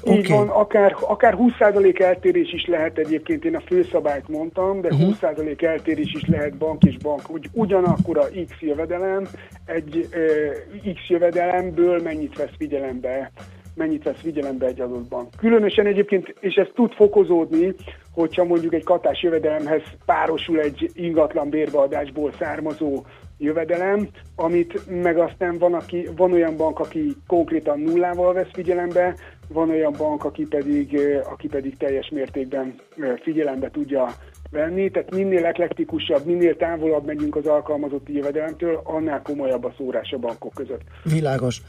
konstrukciók. Így van, akár, akár 20% eltérés is lehet egyébként, én a főszabályt mondtam, de Mhm. 20% eltérés is lehet bank és bank, hogy ugyanakkor a X jövedelem, egy uh, X jövedelemből mennyit vesz figyelembe mennyit vesz figyelembe egy adott bank. Különösen egyébként, és ez tud fokozódni, hogyha mondjuk egy katás jövedelemhez párosul egy ingatlan bérbeadásból származó jövedelem, amit meg aztán van, aki, van olyan bank, aki konkrétan nullával vesz figyelembe, van olyan bank, aki pedig, aki pedig teljes mértékben figyelembe tudja venni, tehát minél eklektikusabb, minél távolabb megyünk az alkalmazotti jövedelemtől, annál komolyabb a szórás a bankok között. Világos.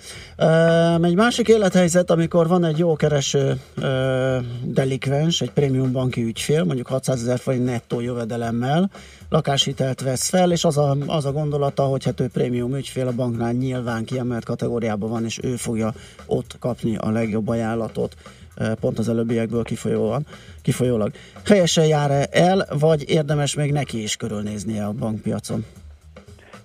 Egy másik élethelyzet, amikor van egy jó kereső uh, delikvens, egy prémium banki ügyfél, mondjuk 600 ezer forint nettó jövedelemmel, lakáshitelt vesz fel, és az a, az a gondolata, hogy hát ő prémium ügyfél a banknál nyilván kiemelt kategóriában van, és ő fogja ott kapni a legjobb ajánlatot uh, pont az előbbiekből kifolyóan, kifolyólag. Helyesen jár el, vagy érdemes még neki is körülnéznie a bankpiacon?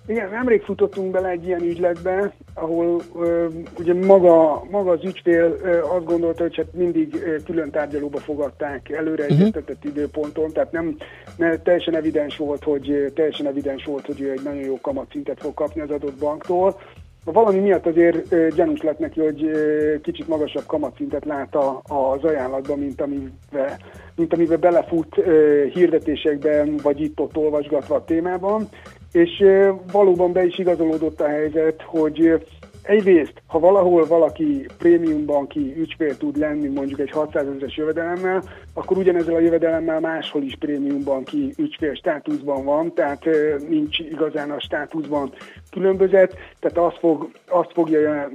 Igen, nemrég futottunk bele egy ilyen ügyletbe, ahol ö, ugye maga, maga az ügyfél ö, azt gondolta, hogy hát mindig ö, külön tárgyalóba fogadták előre Mhm. egyeztetett időponton, tehát nem, ne, teljesen evidens volt, hogy teljesen evidens volt, hogy ő egy nagyon jó kamatszintet fog kapni az adott banktól. Valami miatt azért ö, gyanús lett neki, hogy ö, kicsit magasabb kamatszintet lát a, az ajánlatban, mint amivel, mint amivel belefut ö, hirdetésekben, vagy itt-ott olvasgatva a témában és valóban be is igazolódott a helyzet, hogy egyrészt, ha valahol valaki prémium banki ügyfél tud lenni mondjuk egy 600 ezeres jövedelemmel, akkor ugyanezzel a jövedelemmel máshol is prémium banki ügyfél státuszban van, tehát nincs igazán a státuszban különbözet, tehát azt, fog, azt fogja,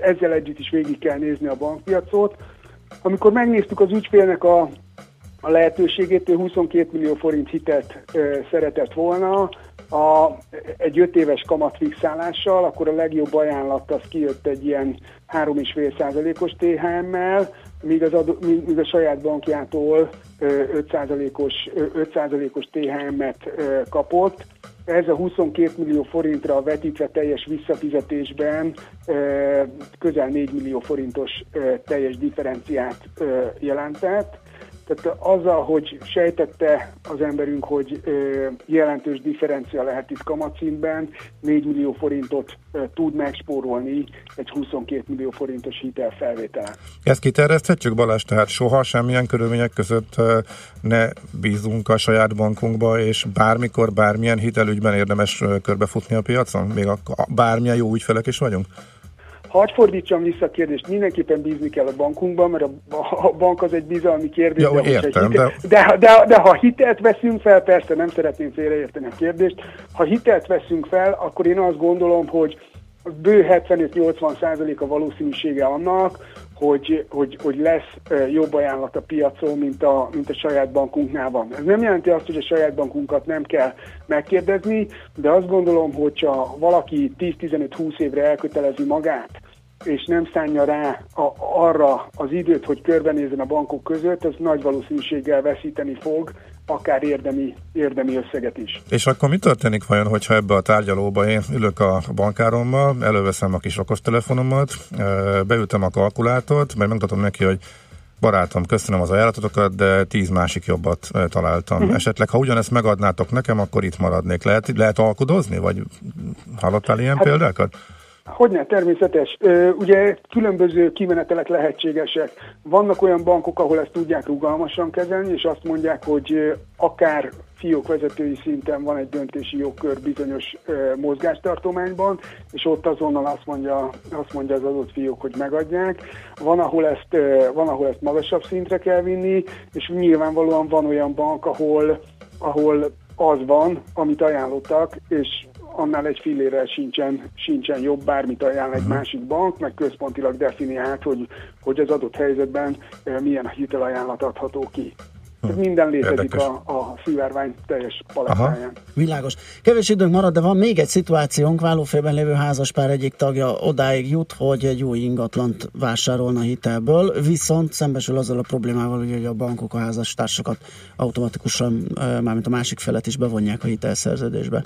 ezzel együtt is végig kell nézni a bankpiacot. Amikor megnéztük az ügyfélnek a a lehetőségét, ő 22 millió forint hitelt ö, szeretett volna, a, egy 5 éves kamatfixálással, akkor a legjobb ajánlat az kijött egy ilyen 3,5 százalékos THM-mel, míg, az adó, míg, a saját bankjától ö, 5 százalékos, 5 százalékos THM-et kapott. Ez a 22 millió forintra vetítve teljes visszafizetésben közel 4 millió forintos teljes differenciát jelentett. Tehát azzal, hogy sejtette az emberünk, hogy jelentős differencia lehet itt kamatszintben, 4 millió forintot tud megspórolni egy 22 millió forintos hitelfelvételen. Ezt kiterjeszthetjük, Balázs? Tehát soha semmilyen körülmények között ne bízunk a saját bankunkba, és bármikor, bármilyen hitelügyben érdemes körbefutni a piacon? Még a bármilyen jó ügyfelek is vagyunk? Hagy fordítsam vissza a kérdést, mindenképpen bízni kell a bankunkban, mert a, a bank az egy bizalmi kérdés. Ja, de, értem, hitel, de... De, de ha hitelt veszünk fel, persze nem szeretném félreérteni a kérdést, ha hitelt veszünk fel, akkor én azt gondolom, hogy bő 75-80 százalék a valószínűsége annak, hogy, hogy, hogy lesz jobb ajánlat a piacon, mint a, mint a saját bankunknál van. Ez nem jelenti azt, hogy a saját bankunkat nem kell megkérdezni, de azt gondolom, hogyha valaki 10-15-20 évre elkötelezi magát és nem szánja rá a, arra az időt, hogy körbenézzen a bankok között, az nagy valószínűséggel veszíteni fog, akár érdemi, érdemi összeget is. És akkor mi történik vajon, hogyha ebbe a tárgyalóba én ülök a bankárommal, előveszem a kis okostelefonomat, ö, beütöm a kalkulátort, mert megmutatom neki, hogy barátom, köszönöm az ajánlatokat, de tíz másik jobbat találtam. Mhm. Esetleg, ha ugyanezt megadnátok nekem, akkor itt maradnék. Lehet, lehet alkudozni, vagy hallottál ilyen Hát- példákat? Hogyne, természetes. Ugye különböző kimenetelek lehetségesek. Vannak olyan bankok, ahol ezt tudják rugalmasan kezelni, és azt mondják, hogy akár fiók vezetői szinten van egy döntési jogkör bizonyos mozgástartományban, és ott azonnal azt mondja, azt mondja az adott fiók, hogy megadják. Van ahol, ezt, van, ahol ezt magasabb szintre kell vinni, és nyilvánvalóan van olyan bank, ahol, ahol az van, amit ajánlottak, és annál egy fillére sincsen, sincsen jobb, bármit ajánl egy másik bank, meg központilag definiált, hogy, hogy az adott helyzetben eh, milyen hitelajánlat adható ki. Ez minden létezik Érdekes. a, a szivárvány teljes palettáján. Világos. Kevés időnk marad, de van még egy szituációnk. Vállófélben lévő házaspár egyik tagja odáig jut, hogy egy új ingatlant vásárolna hitelből, viszont szembesül azzal a problémával, hogy hogy a bankok a házastársakat automatikusan, eh, mármint a másik felet is bevonják a hitelszerződésbe.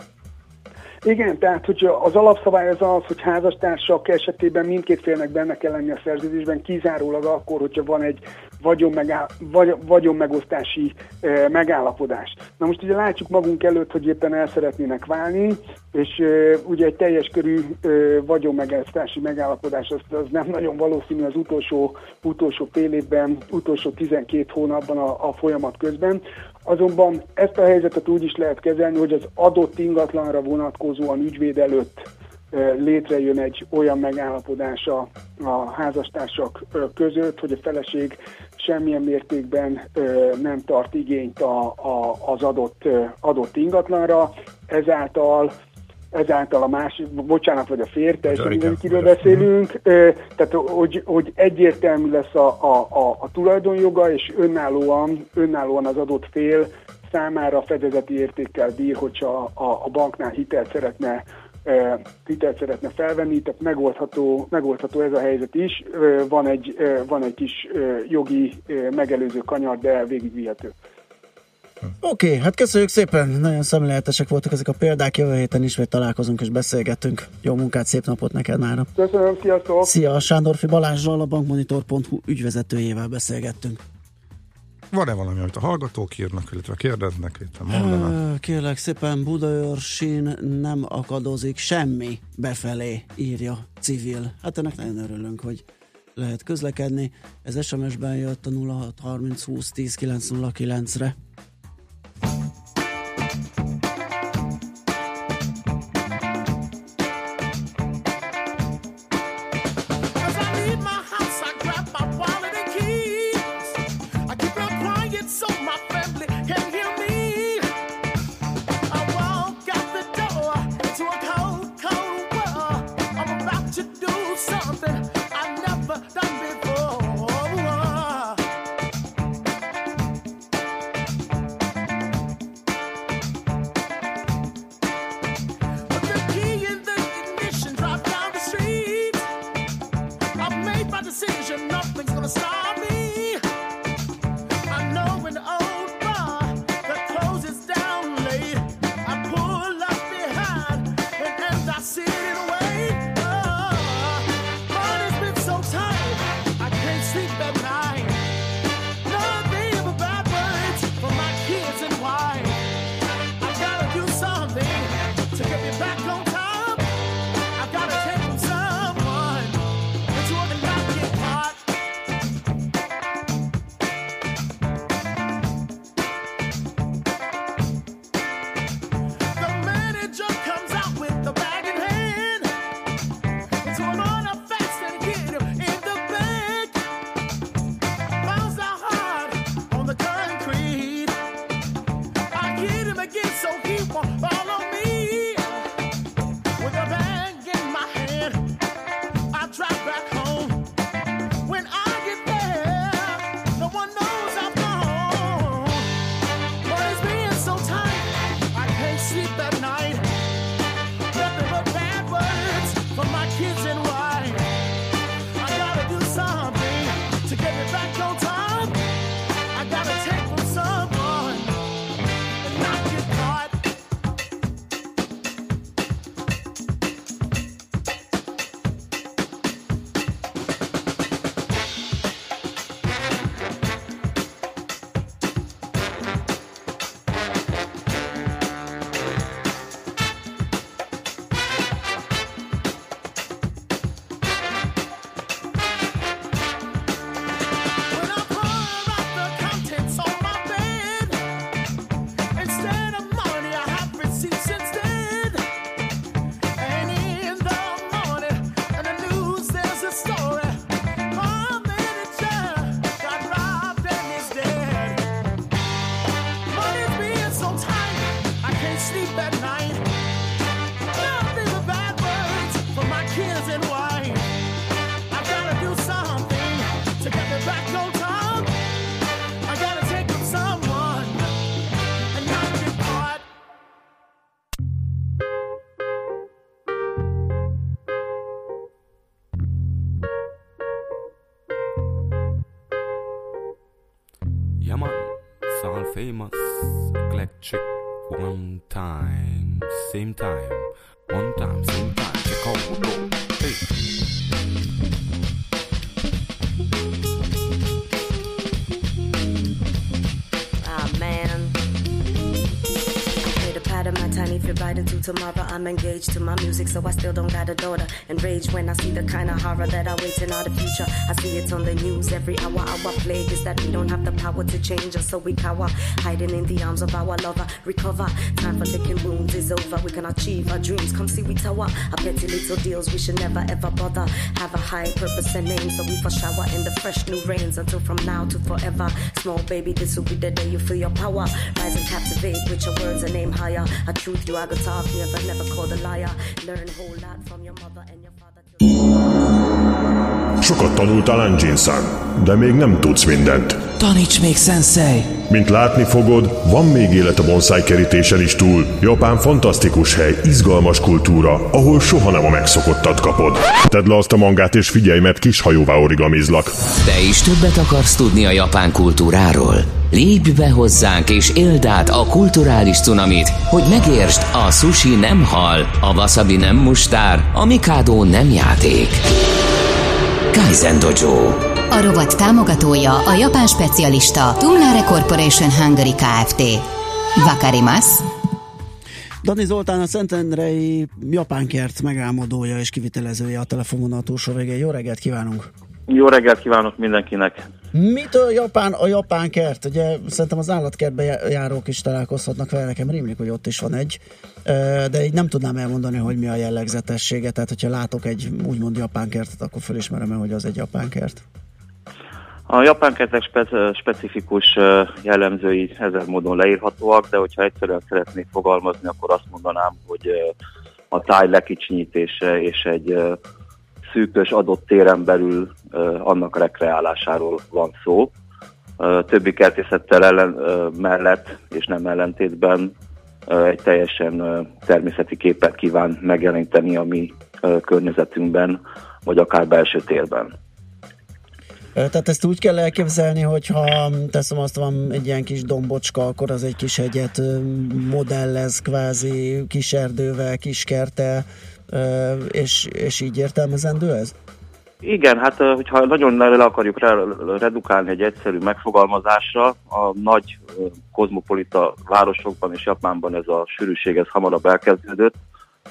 Igen, tehát hogy az alapszabály az az, hogy házastársak esetében mindkét félnek benne kell lenni a szerződésben, kizárólag akkor, hogyha van egy vagyon, megáll, vagy, vagyon megosztási e, megállapodás. Na most ugye látjuk magunk előtt, hogy éppen el szeretnének válni, és e, ugye egy teljes körű e, vagyon megosztási megállapodás az, az nem nagyon valószínű az utolsó, utolsó fél évben, utolsó 12 hónapban a, a folyamat közben. Azonban ezt a helyzetet úgy is lehet kezelni, hogy az adott ingatlanra vonatkozóan ügyvéd előtt létrejön egy olyan megállapodás a, házastársak között, hogy a feleség semmilyen mértékben nem tart igényt a, a, az adott, adott ingatlanra, ezáltal ezáltal a másik, bocsánat, vagy a férj, teljesen mindegy, kiről beszélünk, ö, tehát hogy, hogy egyértelmű lesz a, a, a, a tulajdonjoga, és önállóan, önállóan az adott fél számára fedezeti értékkel bír, hogyha a, a banknál hitelt szeretne hitelt szeretne felvenni, tehát megoldható, megoldható ez a helyzet is. Van egy, van egy kis jogi megelőző kanyar, de végigvihető. Oké, okay, hát köszönjük szépen, nagyon szemléletesek voltak ezek a példák, jövő héten ismét találkozunk és beszélgetünk. Jó munkát, szép napot neked mára. Köszönöm, sziasztok! Szia, Sándorfi Balázsral, a bankmonitor.hu ügyvezetőjével beszélgettünk. Van-e valami, amit a hallgatók írnak, illetve kérdeznek, illetve mondanak? Kérlek szépen, Budaörsin nem akadozik semmi befelé, írja civil. Hát ennek nagyon örülünk, hogy lehet közlekedni. Ez SMS-ben jött a 0630 20 10 909-re. As sleep same time, one time, same tomorrow. I'm engaged to my music, so I still don't got a daughter. Enraged when I see the kind of horror that awaits in all the future. I see it on the news every hour. Our plague is that we don't have the power to change us, so we cower, hiding in the arms of our lover. Recover, time for licking wounds is over. We can achieve our dreams. Come see we tower. Our petty little deals we should never ever bother. Have a high purpose and aim, so we for shower in the fresh new rains until from now to forever. Small baby, this will be the day you feel your power. Rise and captivate with your words and aim higher. A truth you are talk, never never called a liar. Learn a whole lot from your mother and your father. Sokat tanultál Anjin-san, de még nem tudsz mindent. Taníts még, sensei! Mint látni fogod, van még élet a bonsai kerítésen is túl. Japán fantasztikus hely, izgalmas kultúra, ahol soha nem a megszokottat kapod. Tedd le azt a mangát és figyelj, mert kis hajóvá origamizlak. Te is többet akarsz tudni a japán kultúráról? Lépj be hozzánk és éld át a kulturális cunamit, hogy megértsd, a sushi nem hal, a wasabi nem mustár, a mikado nem játék. Kaizen Dojo. A rovat támogatója a japán specialista Tumlare Corporation Hungary Kft. Vakarimasu. Dani Zoltán a Szentendrei Japánkert megálmodója és kivitelezője a telefonon a túlsó végén. Jó reggelt kívánunk! Jó reggelt kívánok mindenkinek! Mitől Japán a Japánkert? Ugye szerintem az állatkertbe já- járók is találkozhatnak vele, nekem rémlik, hogy ott is van egy, de így nem tudnám elmondani, hogy mi a jellegzetessége, tehát hogyha látok egy úgymond Japánkertet, akkor fölismerem hogy az egy Japánkert. A japán kertek spe- specifikus jellemzői ezer módon leírhatóak, de hogyha egyszerűen szeretnék fogalmazni, akkor azt mondanám, hogy a táj lekicsinyítése és egy szűkös adott téren belül annak rekreálásáról van szó. Többi kertészettel ellen, mellett és nem ellentétben egy teljesen természeti képet kíván megjeleníteni a mi környezetünkben, vagy akár belső térben. Tehát ezt úgy kell elképzelni, hogyha teszem azt, van egy ilyen kis dombocska, akkor az egy kis hegyet modellez kvázi kis erdővel, kis kertel, és, és így értelmezendő ez? Igen, hát hogyha nagyon le akarjuk re- redukálni egy egyszerű megfogalmazásra, a nagy kozmopolita városokban és Japánban ez a sűrűség ez hamarabb elkezdődött.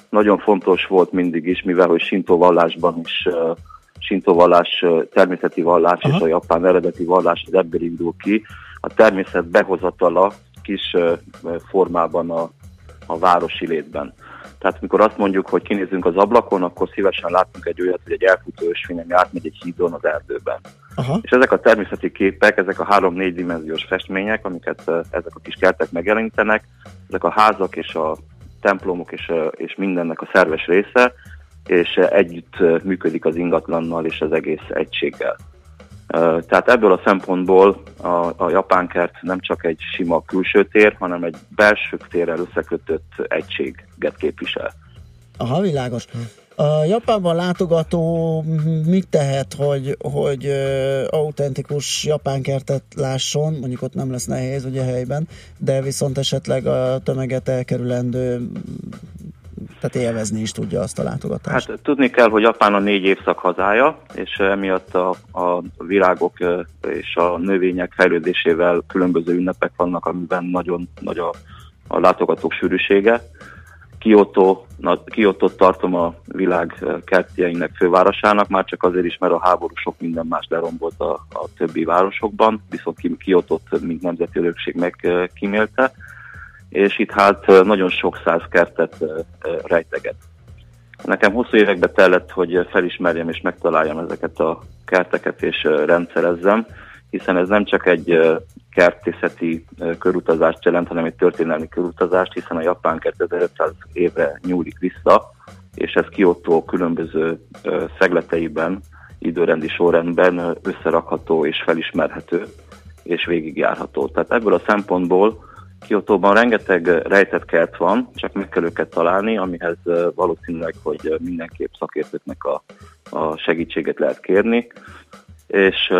Nagyon fontos volt mindig is, mivel hogy Shinto vallásban is ö, Shinto vallás, természeti vallás és a japán eredeti vallás az ebből indul ki. A természet behozatala kis formában a, a városi létben. Tehát mikor azt mondjuk, hogy kinézünk az ablakon, akkor szívesen látunk egy olyat, hogy egy elfutó ösvény, ami átmegy egy hídon az erdőben. Aha. És ezek a természeti képek, ezek a három-négy dimenziós festmények, amiket ezek a kis kertek megjelenítenek, ezek a házak és a templomok és, és mindennek a szerves része, és együtt működik az ingatlannal és az egész egységgel. Tehát ebből a szempontból a, a japánkert nem csak egy sima külső tér, hanem egy belső térrel összekötött egységet képvisel. Aha, világos. A Japánban látogató mit tehet, hogy, hogy autentikus japánkertet lásson, mondjuk ott nem lesz nehéz ugye helyben, de viszont esetleg a tömeget elkerülendő, tehát élvezni is tudja azt a látogatást. Hát tudni kell, hogy Japán a négy évszak hazája, és emiatt a, a virágok és a növények fejlődésével különböző ünnepek vannak, amiben nagyon nagy a, a látogatók sűrűsége. Kyoto, na, Kyoto tartom a világ kertjeinek fővárosának, már csak azért is, mert a háború sok minden más lerombolt a, a többi városokban, viszont Kyoto-t, mint nemzeti örökség megkímélte, és itt hát nagyon sok száz kertet rejteget. Nekem hosszú évekbe tellett, hogy felismerjem és megtaláljam ezeket a kerteket és rendszerezzem, hiszen ez nem csak egy kertészeti körutazást jelent, hanem egy történelmi körutazást, hiszen a japán kert 1500 évre nyúlik vissza, és ez Kyoto különböző szegleteiben, időrendi sorrendben összerakható és felismerhető, és végigjárható. Tehát ebből a szempontból Kiotóban rengeteg rejtett kert van, csak meg kell őket találni, amihez valószínűleg, hogy mindenképp szakértőknek a, a segítséget lehet kérni, és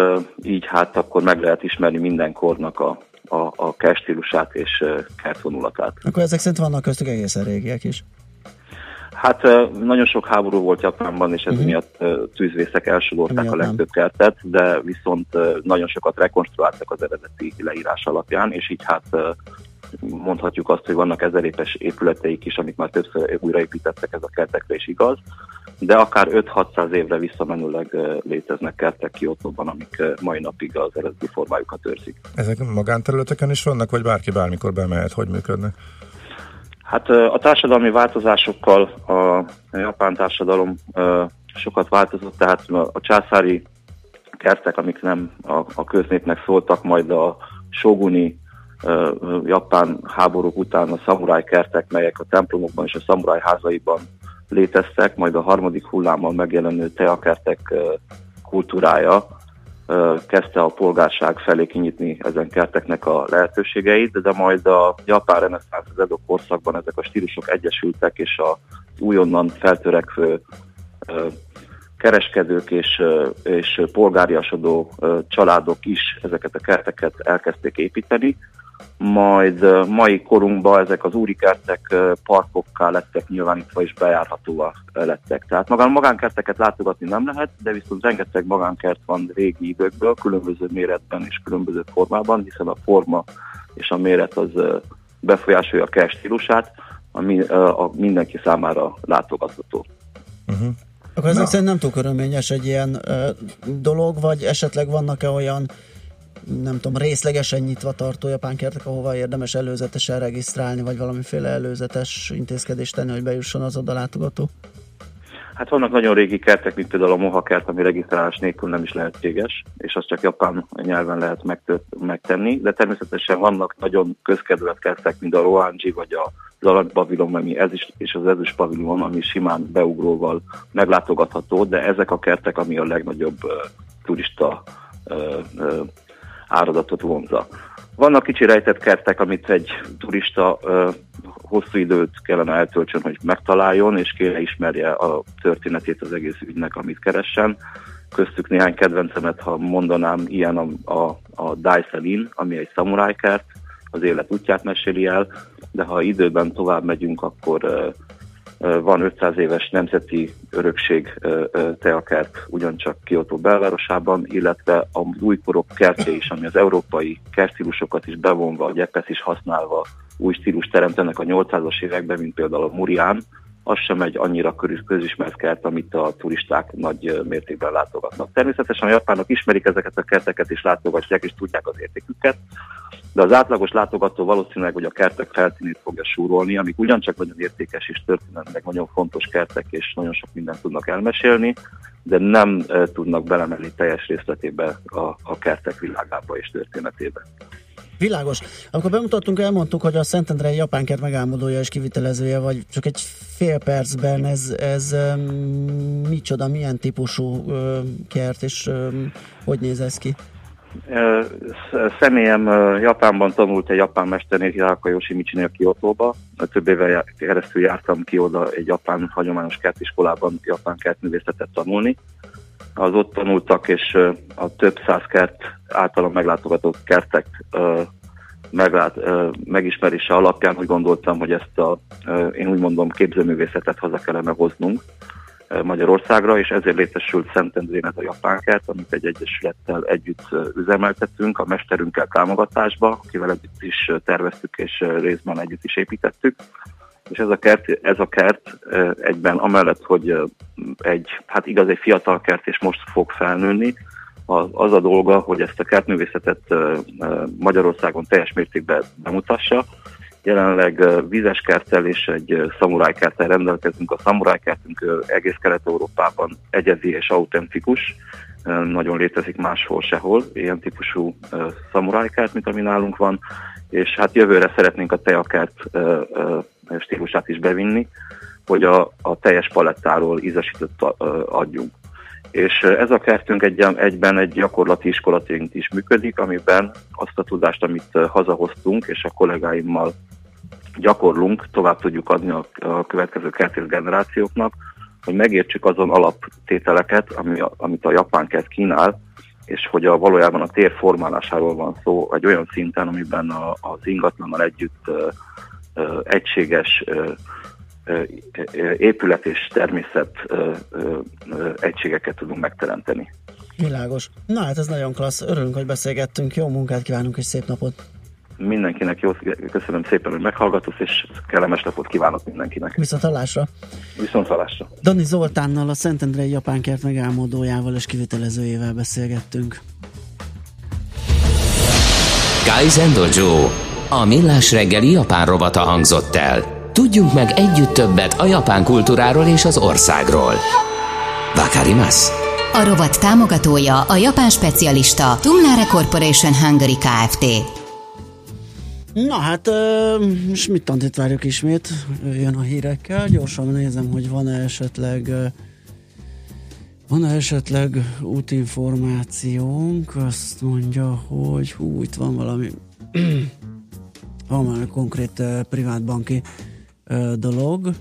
így hát akkor meg lehet ismerni minden kornak a, a, a kerstílusát és ö, kertvonulatát. Akkor ezek szerint vannak köztük egészen régiek is. Hát nagyon sok háború volt Japánban, és ez uh-huh. miatt tűzvészek elsodorták a legtöbb kertet, de viszont nagyon sokat rekonstruáltak az eredeti leírás alapján, és így hát mondhatjuk azt, hogy vannak ezeréves épületeik is, amik már többször újraépítettek ez a kertekre is igaz, de akár 5-600 évre visszamenőleg léteznek kertek Kiotóban, amik mai napig az eredeti formájukat őrzik. Ezek magánterületeken is vannak, vagy bárki bármikor bemehet, hogy működnek? Hát a társadalmi változásokkal a japán társadalom sokat változott, tehát a császári kertek, amik nem a, a köznépnek szóltak, majd a ö, japán háborúk után a szamuráj kertek, melyek a templomokban és a szamuráj házaiban léteztek, majd a harmadik hullámmal megjelenő teakertek kultúrája kezdte a polgárság felé kinyitni ezen kerteknek a lehetőségeit, de majd a japán reneszánsz az Edo korszakban ezek a stílusok egyesültek, és a újonnan feltörekvő kereskedők és, és polgáriasodó családok is ezeket a kerteket elkezdték építeni, majd mai korunkban ezek az úri kertek ö, parkokká lettek nyilvánítva és bejárhatóak lettek. Tehát magán magánkerteket látogatni nem lehet, de viszont rengeteg magánkert van régi időkből, különböző méretben és különböző formában, hiszen a forma és a méret az befolyásolja a kert stílusát, ami a mindenki számára látogatható. Uh-huh. Akkor ezek szerint nem túl körülményes egy ilyen ö, dolog, vagy esetleg vannak-e olyan nem tudom, részlegesen nyitva tartó japán kertek, ahova érdemes előzetesen regisztrálni, vagy valamiféle előzetes intézkedést tenni, hogy bejusson az oda látogató? Hát vannak nagyon régi kertek, mint például a moha kert, ami regisztrálás nélkül nem is lehetséges, és azt csak japán nyelven lehet megtenni, de természetesen vannak nagyon közkedvelt kertek, mint a Roanji vagy a Zalat pavilon, ami ez is, és az ezüst pavilon, ami simán beugróval meglátogatható, de ezek a kertek, ami a legnagyobb uh, turista uh, uh, áradatot vonza. Vannak kicsi rejtett kertek, amit egy turista uh, hosszú időt kellene eltöltsön, hogy megtaláljon, és kéne ismerje a történetét az egész ügynek, amit keressen. Köztük néhány kedvencemet, ha mondanám, ilyen a, a, a Daiselin, ami egy szamurájkert, az élet útját meséli el, de ha időben tovább megyünk, akkor uh, van 500 éves nemzeti örökség teakert ugyancsak Kyoto belvárosában, illetve a újkorok kertje is, ami az európai kertstílusokat is bevonva, a gyepet is használva új stílus teremtenek a 800-as években, mint például a Murián, az sem egy annyira közismert kert, amit a turisták nagy mértékben látogatnak. Természetesen a japánok ismerik ezeket a kerteket, és látogatják, és tudják az értéküket, de az átlagos látogató valószínűleg, hogy a kertek felszínét fogja súrolni, amik ugyancsak nagyon értékes és történelmileg nagyon fontos kertek, és nagyon sok mindent tudnak elmesélni, de nem tudnak belemenni teljes részletébe a, a kertek világába és történetébe. Világos. Amikor bemutattunk, elmondtuk, hogy a Szentendrei japán kert megálmodója és kivitelezője, vagy csak egy fél percben ez, ez um, micsoda, milyen típusú um, kert, és um, hogy néz ez ki? Személyem Japánban tanult egy japán mesternél, Hiraka Yoshimichinél Kiotóba. Több éve keresztül jártam ki oda egy japán hagyományos kertiskolában japán kertművészetet tanulni. Az ott tanultak, és a több száz kert általam meglátogatott kertek meglát, megismerése alapján úgy gondoltam, hogy ezt a, én úgy mondom, képzőművészetet haza kellene hoznunk Magyarországra, és ezért létesült Szentendrén ez a japán kert, amit egy egyesülettel együtt üzemeltettünk, a mesterünkkel támogatásba, akivel együtt is terveztük, és részben együtt is építettük. És ez a kert, ez a kert egyben amellett, hogy egy, hát igaz, egy fiatal kert, és most fog felnőni, az, a dolga, hogy ezt a kertművészetet Magyarországon teljes mértékben bemutassa. Jelenleg vízes kerttel és egy szamurájkerttel rendelkezünk. A szamurájkertünk egész Kelet-Európában egyedi és autentikus, nagyon létezik máshol sehol, ilyen típusú szamurájkert, mint ami nálunk van, és hát jövőre szeretnénk a teakert stílusát is bevinni, hogy a, a teljes palettáról ízesített ö, adjunk. És ez a kertünk egy, egyben egy gyakorlati iskolaként is működik, amiben azt a tudást, amit hazahoztunk, és a kollégáimmal gyakorlunk, tovább tudjuk adni a, a következő kertész generációknak, hogy megértsük azon alaptételeket, ami, amit a japán kert kínál, és hogy a, valójában a tér formálásáról van szó egy olyan szinten, amiben a, az ingatlannal együtt egységes épület és természet egységeket tudunk megteremteni. Világos. Na hát ez nagyon klassz. Örülünk, hogy beszélgettünk. Jó munkát kívánunk és szép napot. Mindenkinek jó, köszönöm szépen, hogy meghallgatott, és kellemes napot kívánok mindenkinek. Viszont hallásra. Viszont hallásra. Dani Zoltánnal, a Szentendrei Japánkert megálmodójával és kivitelezőjével beszélgettünk. Kaizen Dojo. A millás reggeli japán rovata hangzott el. Tudjunk meg együtt többet a japán kultúráról és az országról. Vakarimasu. A rovat támogatója a japán specialista Tumlare Corporation Hungary Kft. Na hát, uh, Schmidt-Antit várjuk ismét, ő jön a hírekkel. Gyorsan nézem, hogy van-e esetleg ö, van-e esetleg útinformációnk? Azt mondja, hogy hú, itt van valami van valami konkrét uh, privátbanki uh, dolog.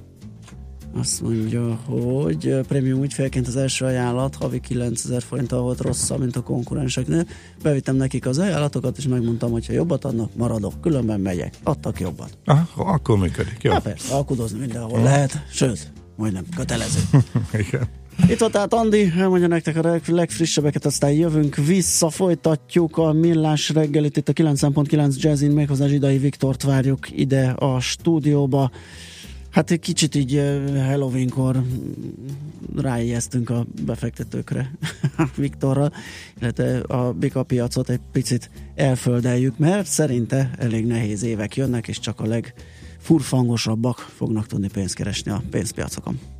Azt mondja, hogy ö, prémium ügyfélként az első ajánlat havi 9000 forinttal volt rosszabb, mint a konkurenseknél. Bevittem nekik az ajánlatokat, és megmondtam, hogy ha jobbat adnak, maradok, különben megyek. Adtak jobbat. Ah, akkor működik, jó. Ja, persze, alkudozni mindenhol lehet, sőt, majdnem kötelező. Igen. Itt van tehát Andi, elmondja nektek a leg- legfrissebbeket, aztán jövünk vissza, folytatjuk a millás reggelit, itt a 9.9 Jazzin, méghozzá Zsidai Viktort várjuk ide a stúdióba. Hát egy kicsit így Halloweenkor ráijesztünk a befektetőkre Viktorral, illetve a Bika piacot egy picit elföldeljük, mert szerinte elég nehéz évek jönnek, és csak a legfurfangosabbak fognak tudni pénzt keresni a pénzpiacokon.